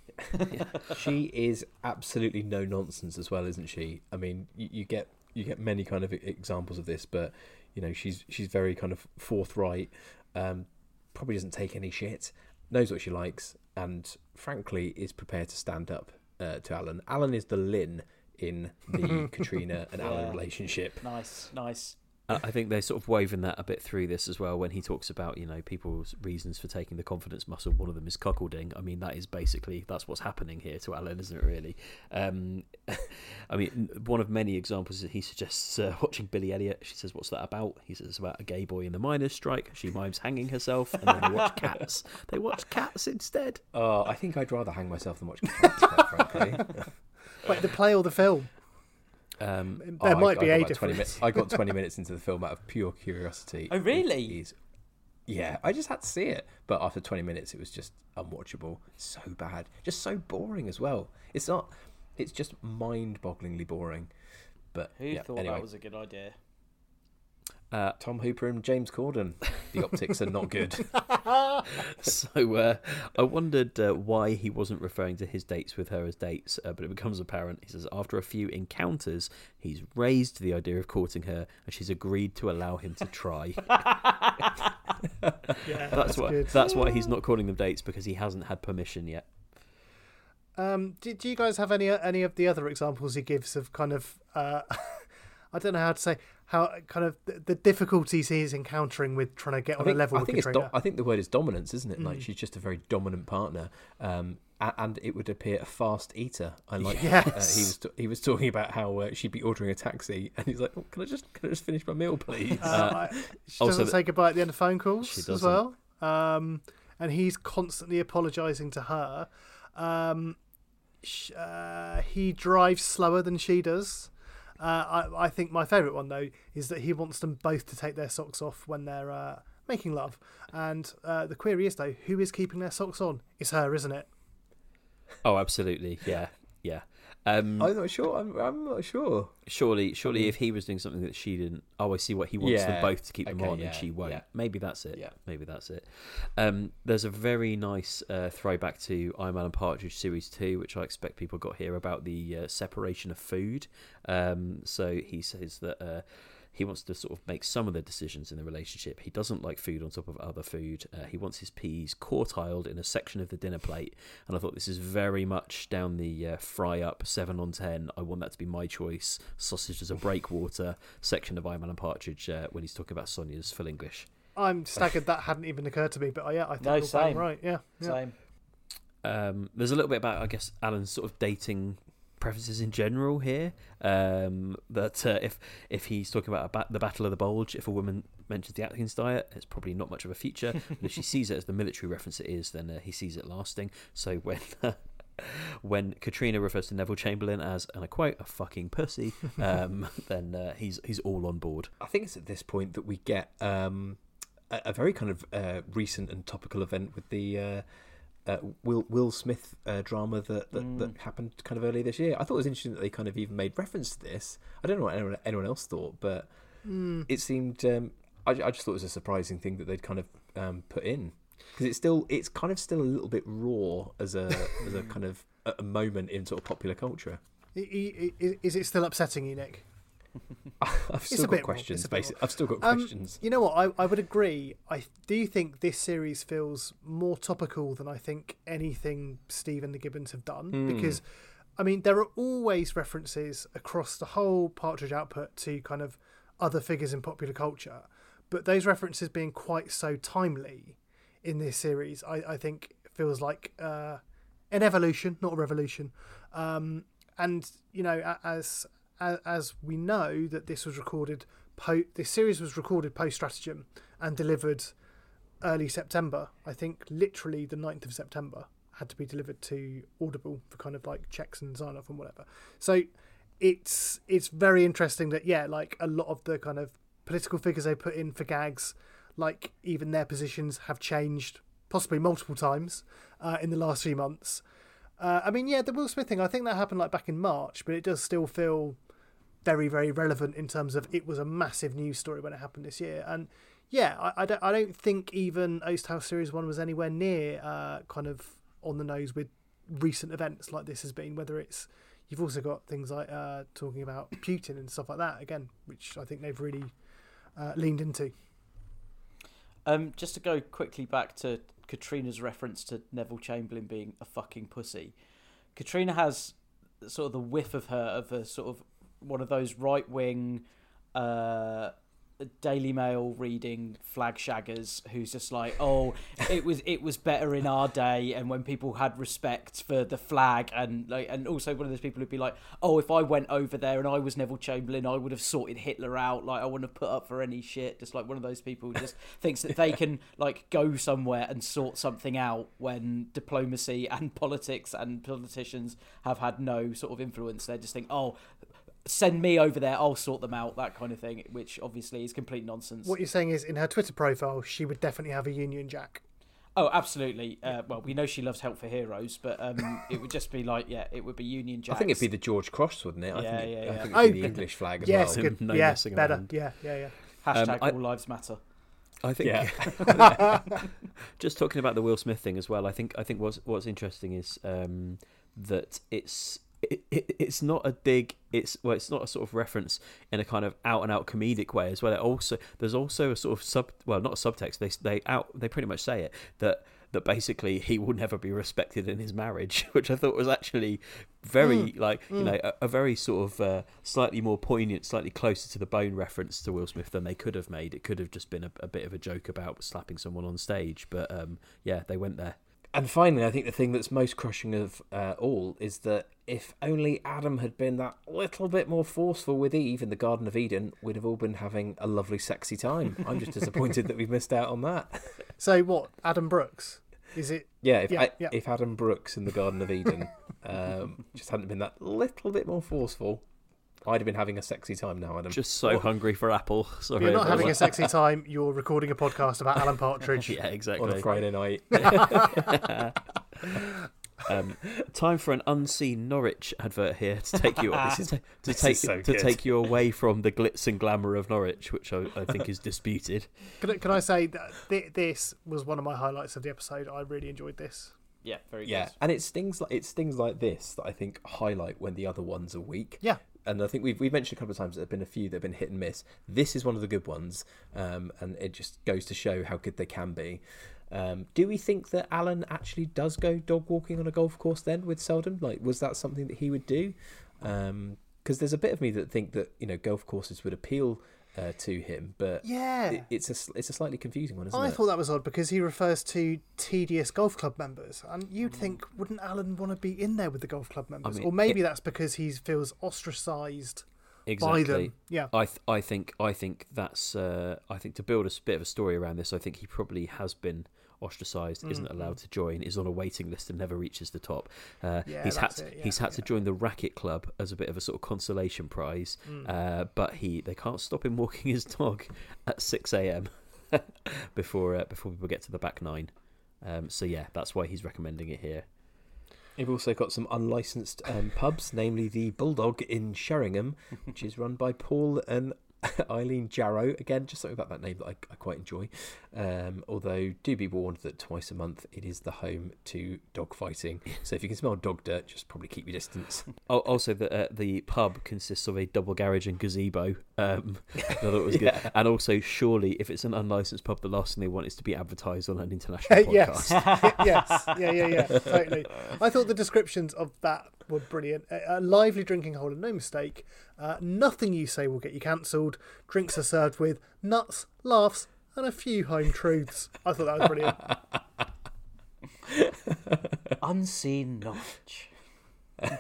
*laughs* she is absolutely no nonsense as well, isn't she? I mean, you, you get you get many kind of examples of this, but you know, she's she's very kind of forthright. Um, probably doesn't take any shit. Knows what she likes, and frankly, is prepared to stand up uh, to Alan. Alan is the Lynn in the *laughs* Katrina and Alan Yeah. relationship. Nice, nice. I I think they're sort of woven that a bit through this as well when he talks about you know people's reasons for taking the confidence muscle. One of them is cuckolding. I mean that is basically that's what's happening here to Alan, isn't it? Really. Um, *laughs* I mean one of many examples that he suggests uh, *laughs* watching Billy Elliot. She says, "What's that about?" He says, "It's about a gay boy in the miners' strike." She mimes hanging herself, and then they watch cats. They watch cats instead. *laughs* Oh, I think I'd rather hang myself than watch cats, quite frankly. Wait, the play or the film? Um, There Oh, I- might I be got a 20 difference. minutes. I got 20 *laughs* minutes into the film out of pure curiosity. Oh, really? It is- yeah, I just had to see it. But after 20 minutes, it was just unwatchable. So bad. Just so boring as well. It's not, it's just mind bogglingly boring. But Who yeah, thought anyway. that was a good idea? Uh, Tom Hooper and James Corden. The optics are not good. *laughs* so uh, I wondered uh, why he wasn't referring to his dates with her as dates, uh, but it becomes apparent. He says after a few encounters, he's raised the idea of courting her, and she's agreed to allow him to try. *laughs* *laughs* Yeah, that's, that's why. good. That's why he's not calling them dates because he hasn't had permission yet. Um, do, do you guys have any any of the other examples he gives of kind of uh, I don't know how to say how kind of the, the difficulties he's encountering with trying to get on think, a level I with think it's do- I think the word is dominance, isn't it? Like Mm. she's just a very dominant partner, um, and it would appear a fast eater. I like. *laughs* Uh, Yes. he was t- he was talking about how uh, she'd be ordering a taxi, and he's like, oh, "Can I just can I just finish my meal, please?" Uh, I- she doesn't say goodbye at the end of phone calls as well. Um, and he's constantly apologising to her. Um, sh- uh, he drives slower than she does. Uh, I, I think my favourite one though is that he wants them both to take their socks off when they're uh, making love. And uh, the query is though, who is keeping their socks on? It's her, isn't it? Oh, absolutely. Yeah, yeah. Um, I'm not sure. I'm, I'm not sure. surely, surely, mean- if he was doing something that she didn't, oh, I see what he wants them both to keep them on, yeah, and she won't. yeah. Maybe that's it. Yeah. Maybe that's it. Um, there's a very nice uh, throwback to I'm Alan Partridge series two, which I expect people got here about the uh, separation of food. Um, so he says that. Uh, he wants to sort of make some of the decisions in the relationship. He doesn't like food on top of other food. Uh, he wants his peas quartiled in a section of the dinner plate. And I thought this is very much down the uh, fry up seven on ten. I want that to be my choice. Sausage as a breakwater section of I'm Alan Partridge uh, when he's talking about Sonia's full English. I'm staggered that hadn't even occurred to me, but uh, yeah, I think No, you're same. right. Yeah, yeah. Same. Um, there's a little bit about, I guess, Alan's sort of dating preferences in general here. Um, that uh, if if he's talking about a ba- the Battle of the Bulge, if a woman mentions the Atkins diet, it's probably not much of a feature. *laughs* but if she sees it as the military reference it is, then uh, he sees it lasting. So when *laughs* when Katrina refers to Neville Chamberlain as, and I quote, a fucking pussy, *laughs* um, then uh, he's he's all on board. I think it's at this point that we get um, a, a very kind of uh, recent and topical event with the uh, Will Will Smith uh, drama that that, that happened kind of earlier this year. I thought it was interesting that they kind of even made reference to this. I don't know what anyone, anyone else thought, but Mm. it seemed. Um, I, I just thought it was a surprising thing that they'd kind of um, put in because it's still it's kind of still a little bit raw as a as a kind of a, a moment in sort of popular culture. Is it still upsetting you, Nick? *laughs* I've still got questions. it's a bit Basically. I've still got Um, questions. You know what? I, I would agree. I do think this series feels more topical than I think anything Steve and the Gibbons have done Mm. because, I mean, there are always references across the whole Partridge output to kind of other figures in popular culture, but those references being quite so timely in this series, I, I think feels like uh, an evolution, not a revolution. Um, and you know, as as, we know that this was recorded, po- this series was recorded post stratagem and delivered early September. I think literally the 9th of September had to be delivered to Audible for kind of like checks and sign off and whatever. So it's it's very interesting that yeah, like a lot of the kind of political figures they put in for gags, like even their positions have changed possibly multiple times uh, in the last few months. Uh, I mean, yeah, the Will Smith thing. I think that happened like back in March, but it does still feel very, very relevant in terms of it was a massive news story when it happened this year. And yeah, I, I don't, I don't think even Oast House Series One was anywhere near uh, kind of on the nose with recent events like this has been. Whether it's you've also got things like uh, talking about Putin and stuff like that again, which I think they've really uh, leaned into. Um, just to go quickly back to Katrina's reference to Neville Chamberlain being a fucking pussy. Katrina has sort of the whiff of her of a sort of one of those right wing, uh, Daily Mail reading flag shaggers who's just like, oh, it was it was better in our day, and when people had respect for the flag, and like, and also one of those people who'd be like, oh, if I went over there and I was Neville Chamberlain, I would have sorted Hitler out. Like I wouldn't have put up for any shit. Just like one of those people who just *laughs* thinks that they can like go somewhere and sort something out when diplomacy and *laughs* politics and politicians have had no sort of influence. They just think, oh send me over there, I'll sort them out, that kind of thing, which obviously is complete nonsense. What you're saying is, in her Twitter profile, she would definitely have a Union Jack. Oh, absolutely. Uh, well, we know she loves Help for Heroes, but um, *laughs* it would just be like, yeah, it would be Union Jack. I think it'd be the George Cross, wouldn't it? I Yeah, think, yeah, I yeah. think Oh, it'd be the English flag as yes, well. good. *laughs* No yeah, messing better. around. Yeah, yeah, yeah. Hashtag Um, I- All Lives Matter. I think Yeah. *laughs* just talking about the Will Smith thing as well. I think I think what's what's interesting is um, that it's it, it, it's not a dig. It's well, it's not a sort of reference in a kind of out and out comedic way as well. It also there's also a sort of sub well not a subtext. They they out they pretty much say it that that basically he will never be respected in his marriage, *laughs* which I thought was actually very like you know a, a very sort of uh, slightly more poignant, slightly closer to the bone reference to Will Smith than they could have made. It could have just been a, a bit of a joke about slapping someone on stage, but um, yeah, they went there. And finally, I think the thing that's most crushing of uh, all is that if only Adam had been that little bit more forceful with Eve in the Garden of Eden, we'd have all been having a lovely, sexy time. I'm just disappointed that we've missed out on that. *laughs* So what? Adam Brooks? Is it? Yeah, if, Yeah, I, yeah. if Adam Brooks in the Garden of Eden um, just hadn't been that little bit more forceful, I'd have been having a sexy time now, Adam. Just so hungry for Apple. *laughs* Sorry, You're not having a sexy *laughs* time. You're recording a podcast about Alan Partridge. *laughs* yeah, on exactly. a Friday night. Um, time for an unseen Norwich advert here to take you to, to This take is so to good. take you away from the glitz and glamour of Norwich, which I, I think is disputed. Can, I- can I say that thi- this was one of my highlights of the episode? I really enjoyed this. Yeah, very Yeah, good. and it's things like it's things like this that I think highlight when the other ones are weak. Yeah. And I think we've we've mentioned a couple of times that there have been a few that have been hit and miss. This is one of the good ones, um, and it just goes to show how good they can be. Um, do we think that Alan actually does go dog walking on a golf course then with Selden? Like, was that something that he would do? Because there's a bit of me that think that you know golf courses would appeal uh, to him, but Yeah. it, it's a it's a slightly confusing one, isn't I it? thought that was odd because he refers to tedious golf club members, and you'd think wouldn't Alan want to be in there with the golf club members? mean, or maybe it- that's because he feels ostracised Exactly. by them. Yeah. I th- I think I think that's uh, I think to build a bit of a story around this, I think he probably has been ostracized, isn't Mm, allowed to join, is on a waiting list and never reaches the top. Uh, Yeah, he's had to, it, yeah, he's had to join the racket club as a bit of a sort of consolation prize, Mm. uh, but he they can't stop him walking his dog at six a.m. *laughs* before uh, before people get to the back nine. Um, so yeah, that's why he's recommending it here. You've also got some unlicensed um, pubs, namely the Bulldog in Sheringham, which is run by Paul and *laughs* Eileen Jarrow. Again, just something about that name that I, I quite enjoy. Um, although, do be warned that twice a month it is the home to dog fighting. So if you can smell dog dirt, just probably keep your distance. *laughs* Oh, also, the uh, the pub consists of a double garage and gazebo. Um, *laughs* I thought it was good. And also, surely, if it's an unlicensed pub, the last thing they want is to be advertised on an international podcast. yes, yes, yeah, yeah, yeah, totally. I thought the descriptions of that were brilliant. A, a lively drinking hole, and no mistake. Uh, nothing you say will get you cancelled. Drinks are served with nuts, laughs, and a few home truths. I thought that was brilliant. *laughs* Unseen knowledge. *laughs*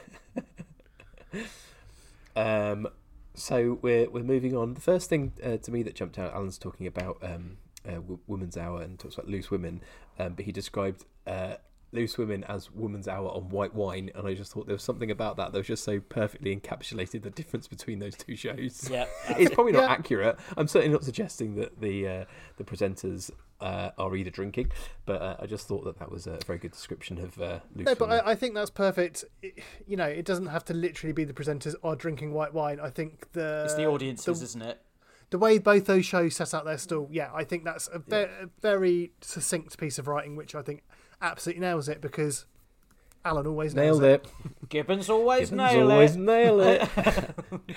Um, so we're we're moving on. The first thing uh, to me that jumped out, Alan's talking about um, uh, w- Women's Hour and talks about loose women, um, but he described uh, loose women as Woman's Hour on white wine, and I just thought there was something about that that was just so perfectly encapsulated the difference between those two shows. Yeah. *laughs* it's probably not Yeah. accurate. I'm certainly not suggesting that the uh, the presenters uh, are either drinking, but uh, I just thought that that was a very good description of uh, loose No, but. I, I think that's perfect. It- you know, it doesn't have to literally be the presenters are drinking white wine. I think the It's the audiences, the, isn't it? The way both those shows set out their stall. Yeah, I think that's a, ve- a very succinct piece of writing, which I think absolutely nails it because Alan always nails Nailed it. Gibbons always Gibbons nail always it. nail it. *laughs*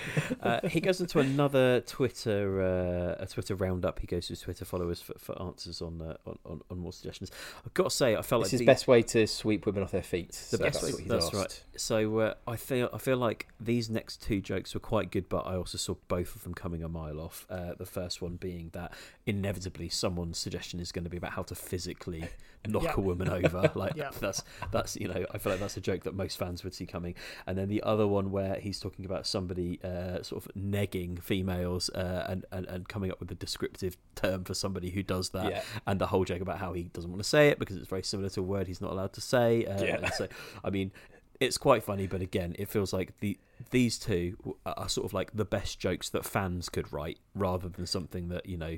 *laughs* uh, he goes into another Twitter uh, a Twitter roundup. He goes to his Twitter followers for, for answers on, uh, on on on more suggestions. I've got to say, I felt It's like his these- best way to sweep women off their feet. the So best that's way. what he's That's asked. right. So uh, I feel I feel like these next two jokes were quite good, but I also saw both of them coming a mile off. Uh, the first one being that inevitably someone's suggestion is going to be about how to physically *laughs* knock Yeah. a woman over. Like Yeah. that's that's you know I feel like that's a joke that most fans would see coming. And then the other one where he's talking about somebody uh, sort of negging females uh, and, and and coming up with a descriptive term for somebody who does that, Yeah. and the whole joke about how he doesn't want to say it because it's very similar to a word he's not allowed to say. Uh, Yeah. so I mean, it's quite funny, but again, it feels like the these two are sort of like the best jokes that fans could write, rather than something that you know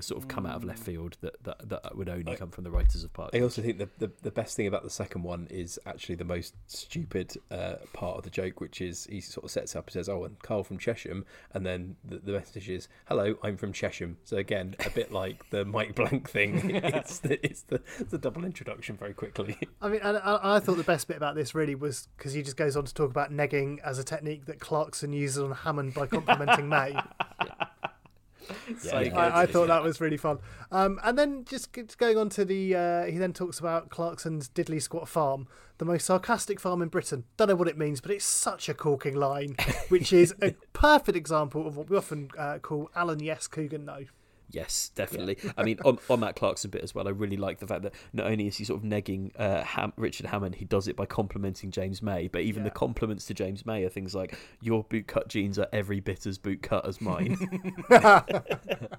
sort of come out of left field that that, that would only come from the writers of Park. I also think the, the the best thing about the second one is actually the most stupid uh, part of the joke, which is he sort of sets up and says, "Oh, and Carl from Chesham," and then the, the message is, "Hello, I'm from Chesham." So again, a bit like the Mike Blank thing. *laughs* *laughs* it's the it's the, the double introduction very quickly. I mean, I, I thought the best bit about this really was because he just goes on to talk about negging as a technique that Clarkson uses on Hammond by complimenting May. *laughs* So good. I, I thought that was really fun. Um, and then just going on to the, uh, he then talks about Clarkson's Diddley Squat Farm, the most sarcastic farm in Britain. Don't know what it means, but it's such a corking line, which is a *laughs* perfect example of what we often uh, call Alan Yes, Coogan No. Yes, definitely. *laughs* I mean, on, on that Clarkson bit as well, I really like the fact that not only is he sort of negging uh, Ham- Richard Hammond, he does it by complimenting James May, but even the compliments to James May are things like, Your bootcut jeans are every bit as bootcut as mine. *laughs* *laughs*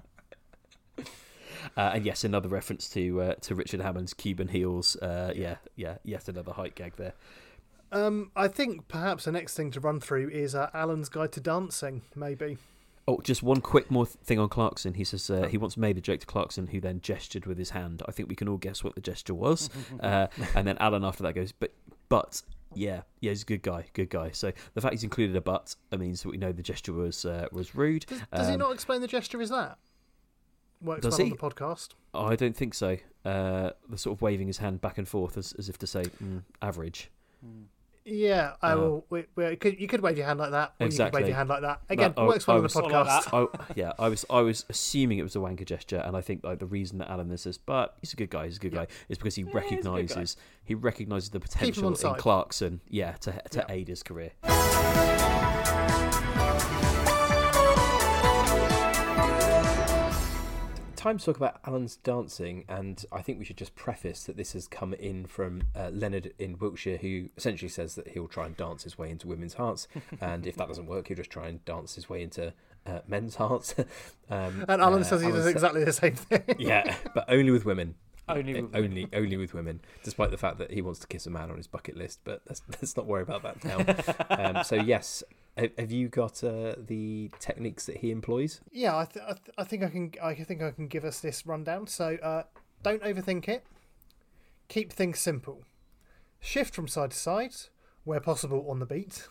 Uh, and yes, another reference to uh, to Richard Hammond's Cuban heels. Uh, yeah, yeah, yet another height gag there. Um, I think perhaps the next thing to run through is uh, Alan's Guide to Dancing, maybe. Oh, just one quick more th- thing on Clarkson. He says uh, he once made a joke to Clarkson, who then gestured with his hand. I think we can all guess what the gesture was. *laughs* uh, and then Alan after that goes, but but yeah, yeah, he's a good guy, good guy. So the fact he's included a but uh, means that we know the gesture was uh, was rude. Does he Um, not explain the gesture Is that? Works Does well he? on the podcast. I don't think so. Uh, the sort of waving his hand back and forth as, as if to say mm, average. Yeah, I Uh, will. Could, you could wave your hand like that, or you could Exactly. wave your hand like that. Again, No, I- works well on the podcast. I, yeah, I was I was assuming it was a wanker gesture, and I think like the reason that Alan this is, but he's a good guy, he's a good guy, is because he he's a good guy. recognises he recognises the potential in. Clarkson, yeah, to to aid his career. Time to talk about Alan's dancing, and I think we should just preface that this has come in from uh, Leonard in Wiltshire, who essentially says that he'll try and dance his way into women's hearts, *laughs* and if that doesn't work, he'll just try and dance his way into uh, men's hearts. *laughs* um, and Alan uh, says he Alan does sa- exactly the same thing. *laughs* yeah, but only with women. Only with women. only only with women, despite the fact that he wants to kiss a man on his bucket list. But let's, let's not worry about that now. um, so yes, have, you got uh, the techniques that he employs? Yeah, I, th- I, th- I think I can. I think I can give us this rundown. So, uh, don't overthink it. Keep things simple. Shift from side to side, where possible, on the beat.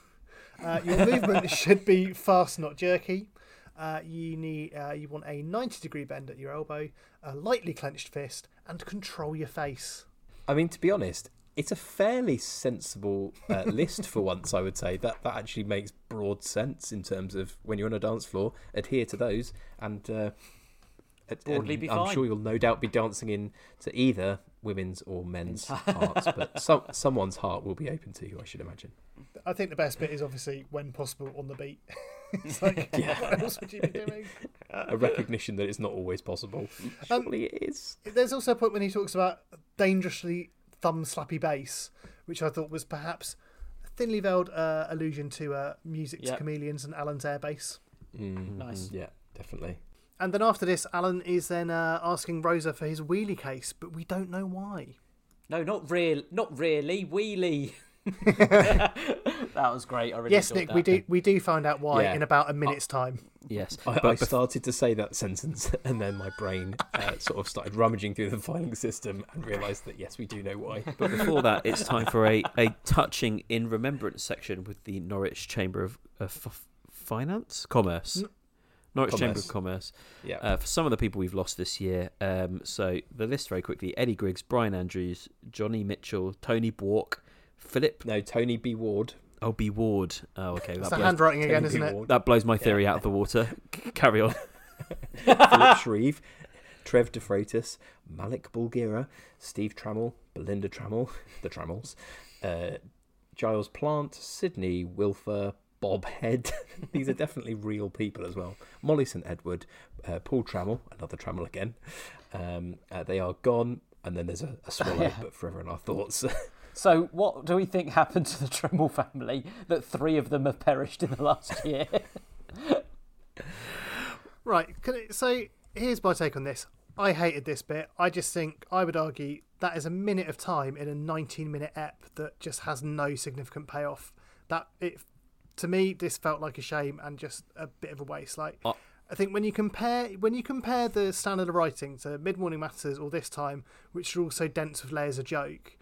Uh, your *laughs* movement should be fast, not jerky. Uh, you need. Uh, you want a ninety degree bend at your elbow, a lightly clenched fist, and control your face. I mean, to be honest, it's a fairly sensible uh, *laughs* list for once. I would say that that actually makes broad sense in terms of when you're on a dance floor, adhere to those, and uh, Broadly and be I'm fine. sure you'll no doubt be dancing in to either women's or men's *laughs* hearts, but some someone's heart will be open to you, I should imagine. I think the best bit is obviously when possible on the beat. *laughs* it's like, what else would you be doing? A recognition that it's not always possible. Um, Surely it is. There's also a point when he talks about dangerously thumb slappy bass, which I thought was perhaps a thinly veiled uh, allusion to uh, music to chameleons and Alan's air bass. Mm, Nice. Yeah, definitely. And then after this, Alan is then uh, asking Rosa for his wheelie case, but we don't know why. No, not real, not really. Wheelie. *laughs* *laughs* that was great. I really yes, Nick, that. we do we do find out why Yeah. in about a minute's time. Yes, I, but I bef- started to say that sentence, *laughs* and then my brain uh, sort of started rummaging through the filing system and realised that yes, we do know why. But before that, it's time for a, a touching in remembrance section with the Norwich Chamber of, of F- Finance, Commerce. Norwich Chamber of Commerce. Yeah. Uh, for some of the people we've lost this year. Um, so the list very quickly: Eddie Griggs, Brian Andrews, Johnny Mitchell, Tony Bork, Philip. No, Tony B. Ward. Oh, be Ward. Oh, okay. It's that the blows- handwriting again, isn't it? That blows my theory out of the water. *laughs* *laughs* Carry on. *laughs* Philip Shreve, Trev De Freitas, Malik Bulgira, Steve Trammell, Belinda Trammell, the Trammells, uh, Giles Plant, Sydney Wilfer, Bob Head. These are definitely real people as well. Molly St Edward, uh, Paul Trammell, another Trammell again. Um, uh, they are gone, and then there's a, a swallow, Yeah. but forever in our thoughts. So, what do we think happened to the Trammell family that three of them have perished in the last *laughs* year? Right. Can it, so here's my take on this. I hated this bit. I just think I would argue that is a minute of time in a 19 minute ep that just has no significant payoff. That it to me this felt like a shame and just a bit of a waste. Like Uh, I think when you compare when you compare the standard of writing to Mid Morning Matters or this time, which are also dense with layers of joke,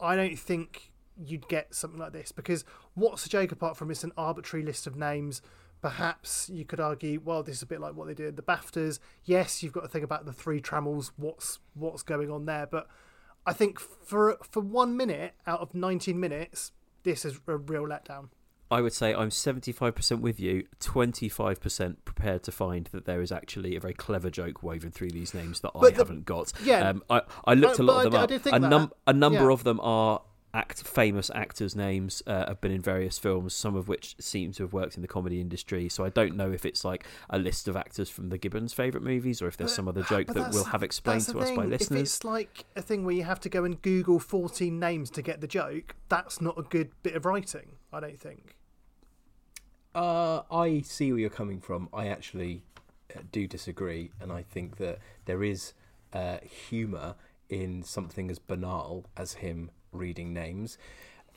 I don't think you'd get something like this because what's the joke apart from it's an arbitrary list of names? Perhaps you could argue, well, this is a bit like what they did the BAFTAs. Yes, you've got to think about the three Trammells, what's what's going on there. But I think for for one minute out of 19 minutes, this is a real letdown. I would say I'm 75% with you, 25% prepared to find that there is actually a very clever joke woven through these names that I the- haven't got. yeah. um, I, I looked Uh, a lot of them I- up. did think a, num- a number Yeah. of them are act famous actors' names, uh, have been in various films, some of which seem to have worked in the comedy industry. So I don't know if it's like a list of actors from the Gibbons' favourite movies or if there's some other joke that we'll have explained to the us by listeners. If it's like a thing where you have to go and Google 14 names to get the joke, that's not a good bit of writing, I don't think. Uh, I see where you're coming from. I actually uh, do disagree, and I think that there is uh, humour in something as banal as him reading names.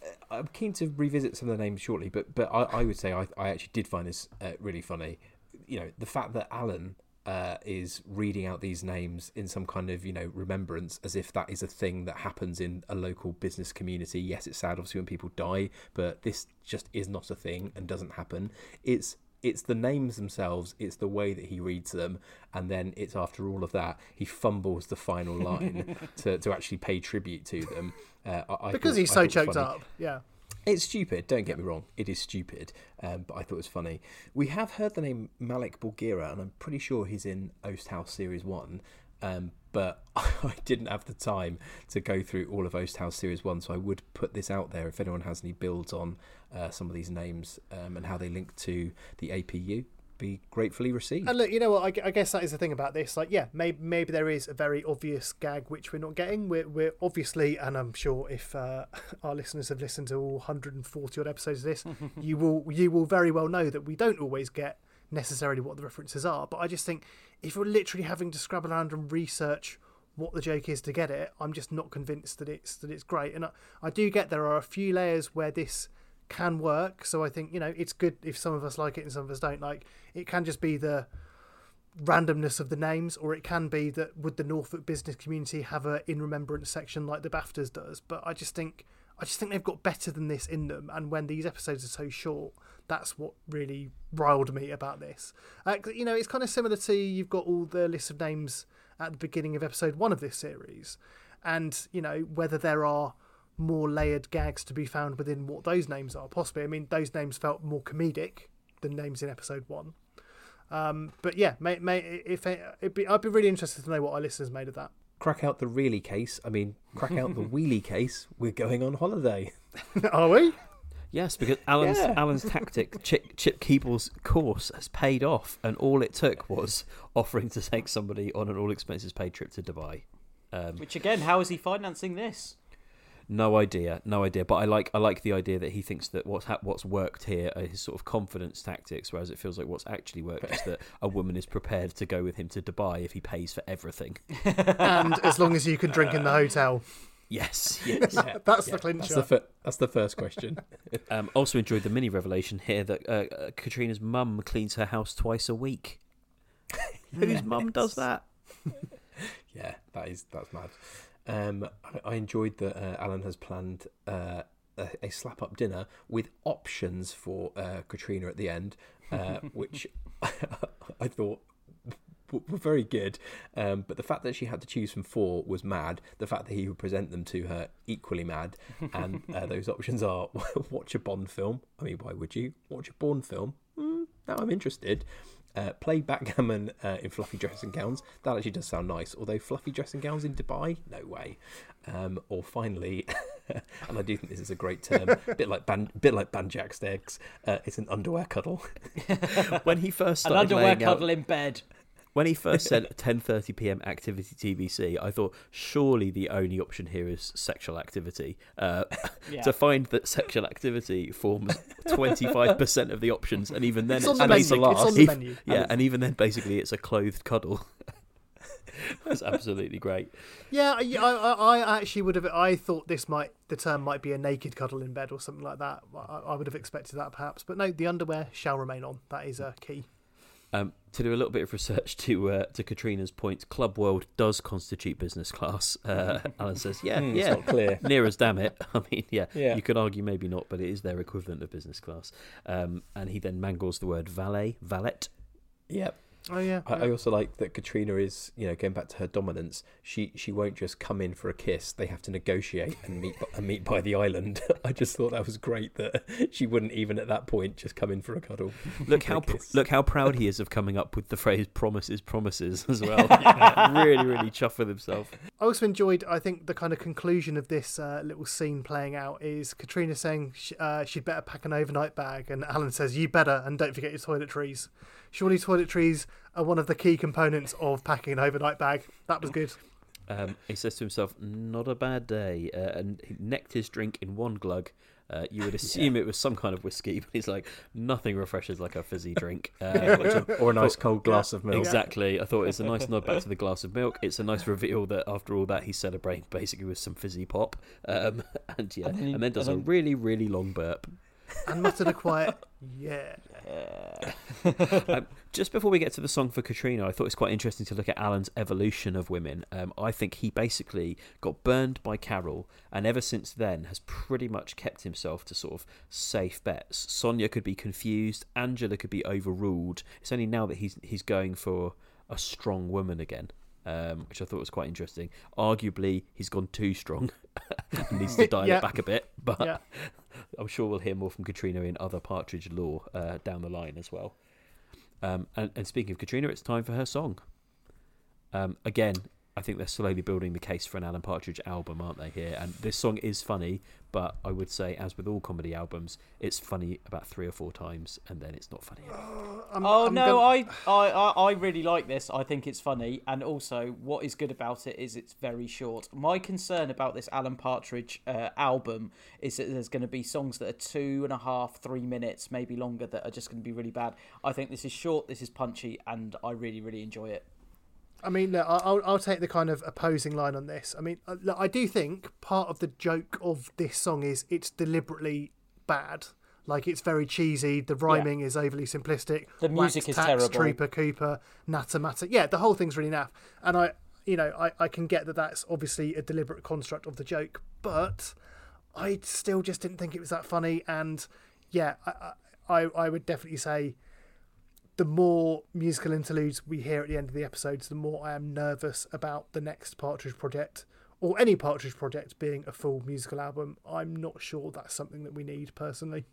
Uh, I'm keen to revisit some of the names shortly, but but I, I would say I, I actually did find this uh, really funny. You know, the fact that Alan uh, is reading out these names in some kind of you know remembrance as if that is a thing that happens in a local business community. Yes, it's sad obviously when people die, but this just is not a thing and doesn't happen. It's it's the names themselves, it's the way that he reads them, and then it's after all of that he fumbles the final line *laughs* to, to actually pay tribute to them. Uh, I, I because thought- he's so thought it was choked funny. up. Yeah. It's stupid. Don't get me wrong. It is stupid, um, but I thought it was funny. We have heard the name Malik Bulgira, and I'm pretty sure he's in Oast House Series One. Um, but *laughs* I didn't have the time to go through all of Oast House Series One, so I would put this out there if anyone has any builds on uh, some of these names um, and how they link to the APU. Be gratefully received. And look, you know what? I, I guess that is the thing about this. Like, yeah, maybe maybe there is a very obvious gag which we're not getting. We're we're obviously, and I'm sure if uh, *laughs* our listeners have listened to all 140 odd episodes of this, *laughs* you will you will very well know that we don't always get necessarily what the references are. But I just think if you're literally having to scrabble around and research what the joke is to get it, I'm just not convinced that it's that it's great. And I, I do get there are a few layers where this can work. So I think you know it's good if some of us like it and some of us don't. Like it can just be the randomness of the names, or it can be that would the Norfolk business community have a in remembrance section like the Baftas does. But I just think I just think they've got better than this in them. And when these episodes are so short, that's what really riled me about this. Uh, you know, it's kind of similar to you've got all the list of names at the beginning of episode one of this series, and you know whether there are more layered gags to be found within what those names are. Possibly, I mean, those names felt more comedic than names in episode one. Um, but yeah, may, may, if it'd be, I'd be really interested to know what our listeners made of that. Crack out the really case. I mean, crack out the *laughs* wheelie case. We're going on holiday. *laughs* Are we? Yes, because Alan's Yeah. Alan's tactic, Chip, Chip Keeble's course, has paid off, and all it took was offering to take somebody on an all expenses paid trip to Dubai. Um, Which again, how is he financing this? No idea, no idea. But I like I like the idea that he thinks that what's ha- what's worked here are his sort of confidence tactics, whereas it feels like what's actually worked is that a woman is prepared to go with him to Dubai if he pays for everything. and as long as you can drink in the hotel. Yes, *laughs* yes. That's the clincher. That's the, fir- that's the first question. *laughs* Um, also enjoyed the mini revelation here that uh, uh, Katrina's mum cleans her house twice a week. *laughs* Whose mum does that? yeah, that is that's mad. Um, I, I enjoyed that uh, Alan has planned uh, a, a slap up dinner with options for uh, Katrina at the end, uh, *laughs* which *laughs* I thought were were very good. Um, but the fact that she had to choose from four was mad. The fact that he would present them to her equally mad. And uh, *laughs* those options are watch a Bond film. I mean, why would you watch a Bond film? Mm, now I'm interested. Uh, play backgammon uh, in fluffy dressing gowns. That actually does sound nice. Although fluffy dressing gowns in Dubai, no way. Um, or finally, *laughs* and I do think this is a great term, *laughs* bit like ban- bit like banjaxed eggs. Uh, it's an underwear cuddle. *laughs* when he first An underwear laying out- cuddle in bed. When he first said *laughs* 10:30 p.m. activity TBC, I thought surely the only option here is sexual activity. Uh, *laughs* Yeah. To find that sexual activity forms *laughs* 25% of the options, and even then It's on the and menu. basi- It's on the menu. Yeah, and even then, basically, it's a clothed cuddle. That's absolutely great. Yeah, I, I, I actually would have. I thought this might the term might be a naked cuddle in bed or something like that. I, I would have expected that perhaps, but no, the underwear shall remain on. That is a key. Um, to do a little bit of research to uh, to Katrina's point, Club World does constitute business class. Uh, *laughs* Alan says, "Yeah, it's yeah, not clear. *laughs* near as damn it." *laughs* I mean, yeah, Yeah. you could argue maybe not, but it is their equivalent of business class. Um, and he then mangles the word valet, valet. Yep. Oh yeah. I, I also like that Katrina is, you know, going back to her dominance. She she won't just come in for a kiss. They have to negotiate and meet and meet by the island. *laughs* I just thought that was great that *laughs* she wouldn't even at that point just come in for a cuddle. Look *laughs* how pr- look how proud he is of coming up with the phrase "promises, promises" as well. really, really chuffed with himself. I also enjoyed. I think the kind of conclusion of this uh, little scene playing out is Katrina saying sh- uh, she'd better pack an overnight bag, and Alan says, "You better, and don't forget your toiletries." Surely toiletries are one of the key components of packing an overnight bag. That was good. Um, he says to himself, "Not a bad day," uh, and he necked his drink in one glug. Uh, you would *laughs* assume it was some kind of whiskey, but he's like, nothing refreshes like a fizzy *laughs* drink. Uh, Or a nice thought- cold glass of milk. Exactly. I thought it's a nice *laughs* nod back to the glass of milk. It's a nice reveal that after all that, he's celebrating basically with some fizzy pop. Um, and yeah, And and then then, does and a really, really long burp. And muttered a quiet, "Yeah." *laughs* um, just before we get to the song for Katrina, I thought it's quite interesting to look at Alan's evolution of women. Um, I think he basically got burned by Carol, and ever since then has pretty much kept himself to sort of safe bets. Sonia could be confused, Angela could be overruled. It's only now that he's he's going for a strong woman again. Um, which I thought was quite interesting. Arguably, he's gone too strong needs to *laughs* dial Yeah. it back a bit. But Yeah. *laughs* I'm sure we'll hear more from Katrina in other Partridge lore uh, down the line as well. Um, and, and speaking of Katrina, it's time for her song. Um, again, I think they're slowly building the case for an Alan Partridge album, aren't they? Here, and this song is funny, but I would say, as with all comedy albums, it's funny about three or four times, and then it's not funny anymore. *gasps* I'm- oh I'm no, gonna- I, I I I really like this. I think it's funny, and also what is good about it is it's very short. My concern about this Alan Partridge uh, album is that there's going to be songs that are two and a half, three minutes, maybe longer, that are just going to be really bad. I think this is short, this is punchy, and I really really enjoy it. I mean, look, I- I'll, I'll take the kind of opposing line on this. I mean, uh, look, I do think part of the joke of this song is it's deliberately bad. Like, it's very cheesy. The rhyming is overly simplistic. The music Wax is tax, terrible. Trooper Cooper, Natter Matter. Yeah, the whole thing's really naff. And I, you know, I, I can get that that's obviously a deliberate construct of the joke, but I still just didn't think it was that funny. And yeah, I, I, I would definitely say the more musical interludes we hear at the end of the episodes, the more I am nervous about the next Partridge project or any Partridge project being a full musical album. I'm not sure that's something that we need personally.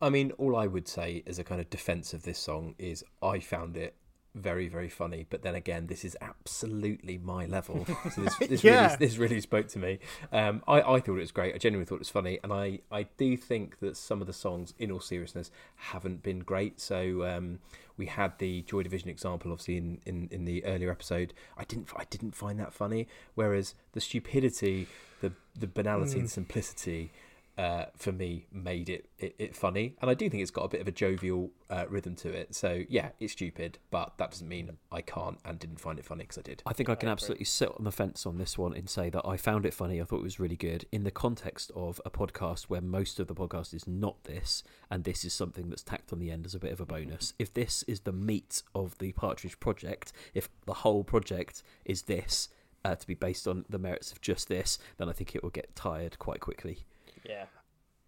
I mean, all I would say as a kind of defense of this song is I found it very, very funny. But then again, this is absolutely my level. *laughs* So this, this Yeah. really, this really spoke to me. Um, I, I thought it was great. I genuinely thought it was funny, and I, I do think that some of the songs, in all seriousness, haven't been great. So um, we had the Joy Division example, obviously in, in, in the earlier episode. I didn't, I didn't find that funny. Whereas the stupidity, the the banality, and Mm. simplicity uh, for me made it, it it funny, and I do think it's got a bit of a jovial uh, rhythm to it. So yeah, it's stupid, but that doesn't mean I can't and didn't find it funny because I did. I think I can absolutely sit on the fence on this one and say that I found it funny. I thought it was really good in the context of a podcast where most of the podcast is not this, and this is something that's tacked on the end as a bit of a bonus. If this is the meat of the Partridge project, if the whole project is this uh, to be based on the merits of just this, then I think it will get tired quite quickly. Yeah.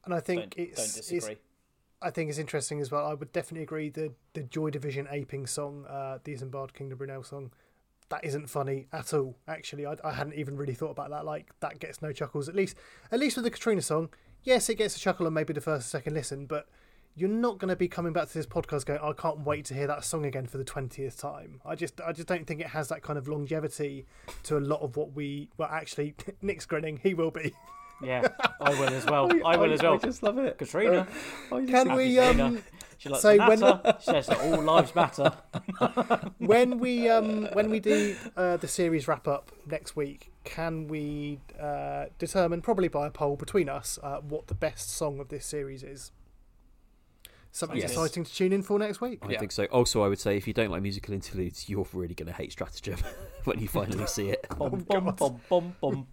And I think Don't- it's, don't it's disagree. I think is interesting as well. I would definitely agree the the Joy Division aping song, uh, the Isambard Kingdom Brunel song, that isn't funny at all. Actually, I, I hadn't even really thought about that. Like that gets no chuckles. At least, at least with the Katrina song, yes, it gets a chuckle on maybe the first or second listen, but you're not going to be coming back to this podcast going, I can't wait to hear that song again for the twentieth time. I just, I just don't think it has that kind of longevity to a lot of what we. Well, actually, *laughs* Nick's grinning. He will be. *laughs* Yeah, I will as well. *laughs* I, will as well. I just love it. Katrina. *laughs* Can we? Um, she likes so so when- when *laughs* she says that all lives matter. when we um when we do uh, the series wrap up next week, can we uh, determine probably by a poll between us uh, what the best song of this series is? Something Yes. exciting to tune in for next week. I think so. Also, I would say if you don't like musical interludes, you're really going to hate Stratagem when you finally see it. Bum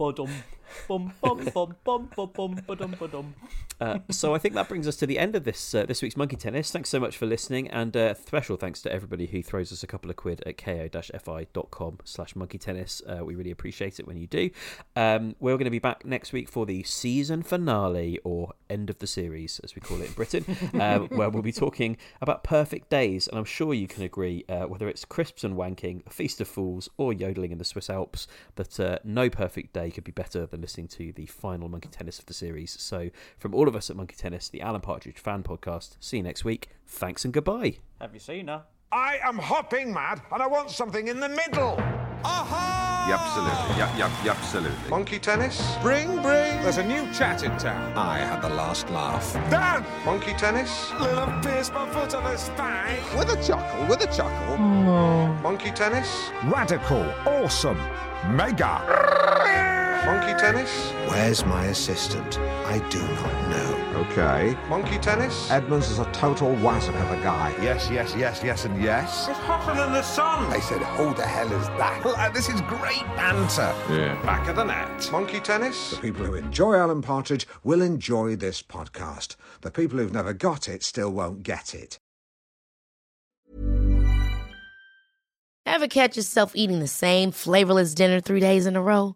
bum. Bum bum bum bum bum bum ba-dum ba-dum. Uh, so I think that brings us to the end of this uh, this week's Monkey Tennis. Thanks so much for listening, and uh, special thanks to everybody who throws us a couple of quid at ko-fi.com slash monkey tennis. Uh, we really appreciate it when you do. Um, we're going to be back next week for the season finale, or end of the series, as we call it in Britain, um, *laughs* where we'll be talking about perfect days. And I'm sure you can agree, uh, whether it's crisps and wanking, a feast of fools, or yodeling in the Swiss Alps, that uh, no perfect day could be better than listening to the final Monkey Tennis of the series. So, from all of us at Monkey Tennis, the Alan Partridge fan podcast, see you next week. Thanks and goodbye. Have you seen her? I am hopping mad and I want something in the middle. Aha! Yep, absolutely. Yep, yep, yep, absolutely. Monkey tennis? Bring, bring. There's a new chat in town. I had the last laugh. Dan! Monkey tennis? Little pierce my foot on the spine. With a chuckle, with a chuckle. Mm. Monkey tennis? Radical, awesome, mega. Monkey tennis? Where's my assistant? I do not know. Okay. Monkey tennis? Edmonds is a total wazzock of a guy. Yes, yes, yes, yes, and yes. It's hotter than the sun. I said, who the hell is that? Uh, this is great banter. Yeah. Back of the net. Monkey tennis? The people who enjoy Alan Partridge will enjoy this podcast. The people who've never got it still won't get it. Ever catch yourself eating the same flavorless dinner three days in a row?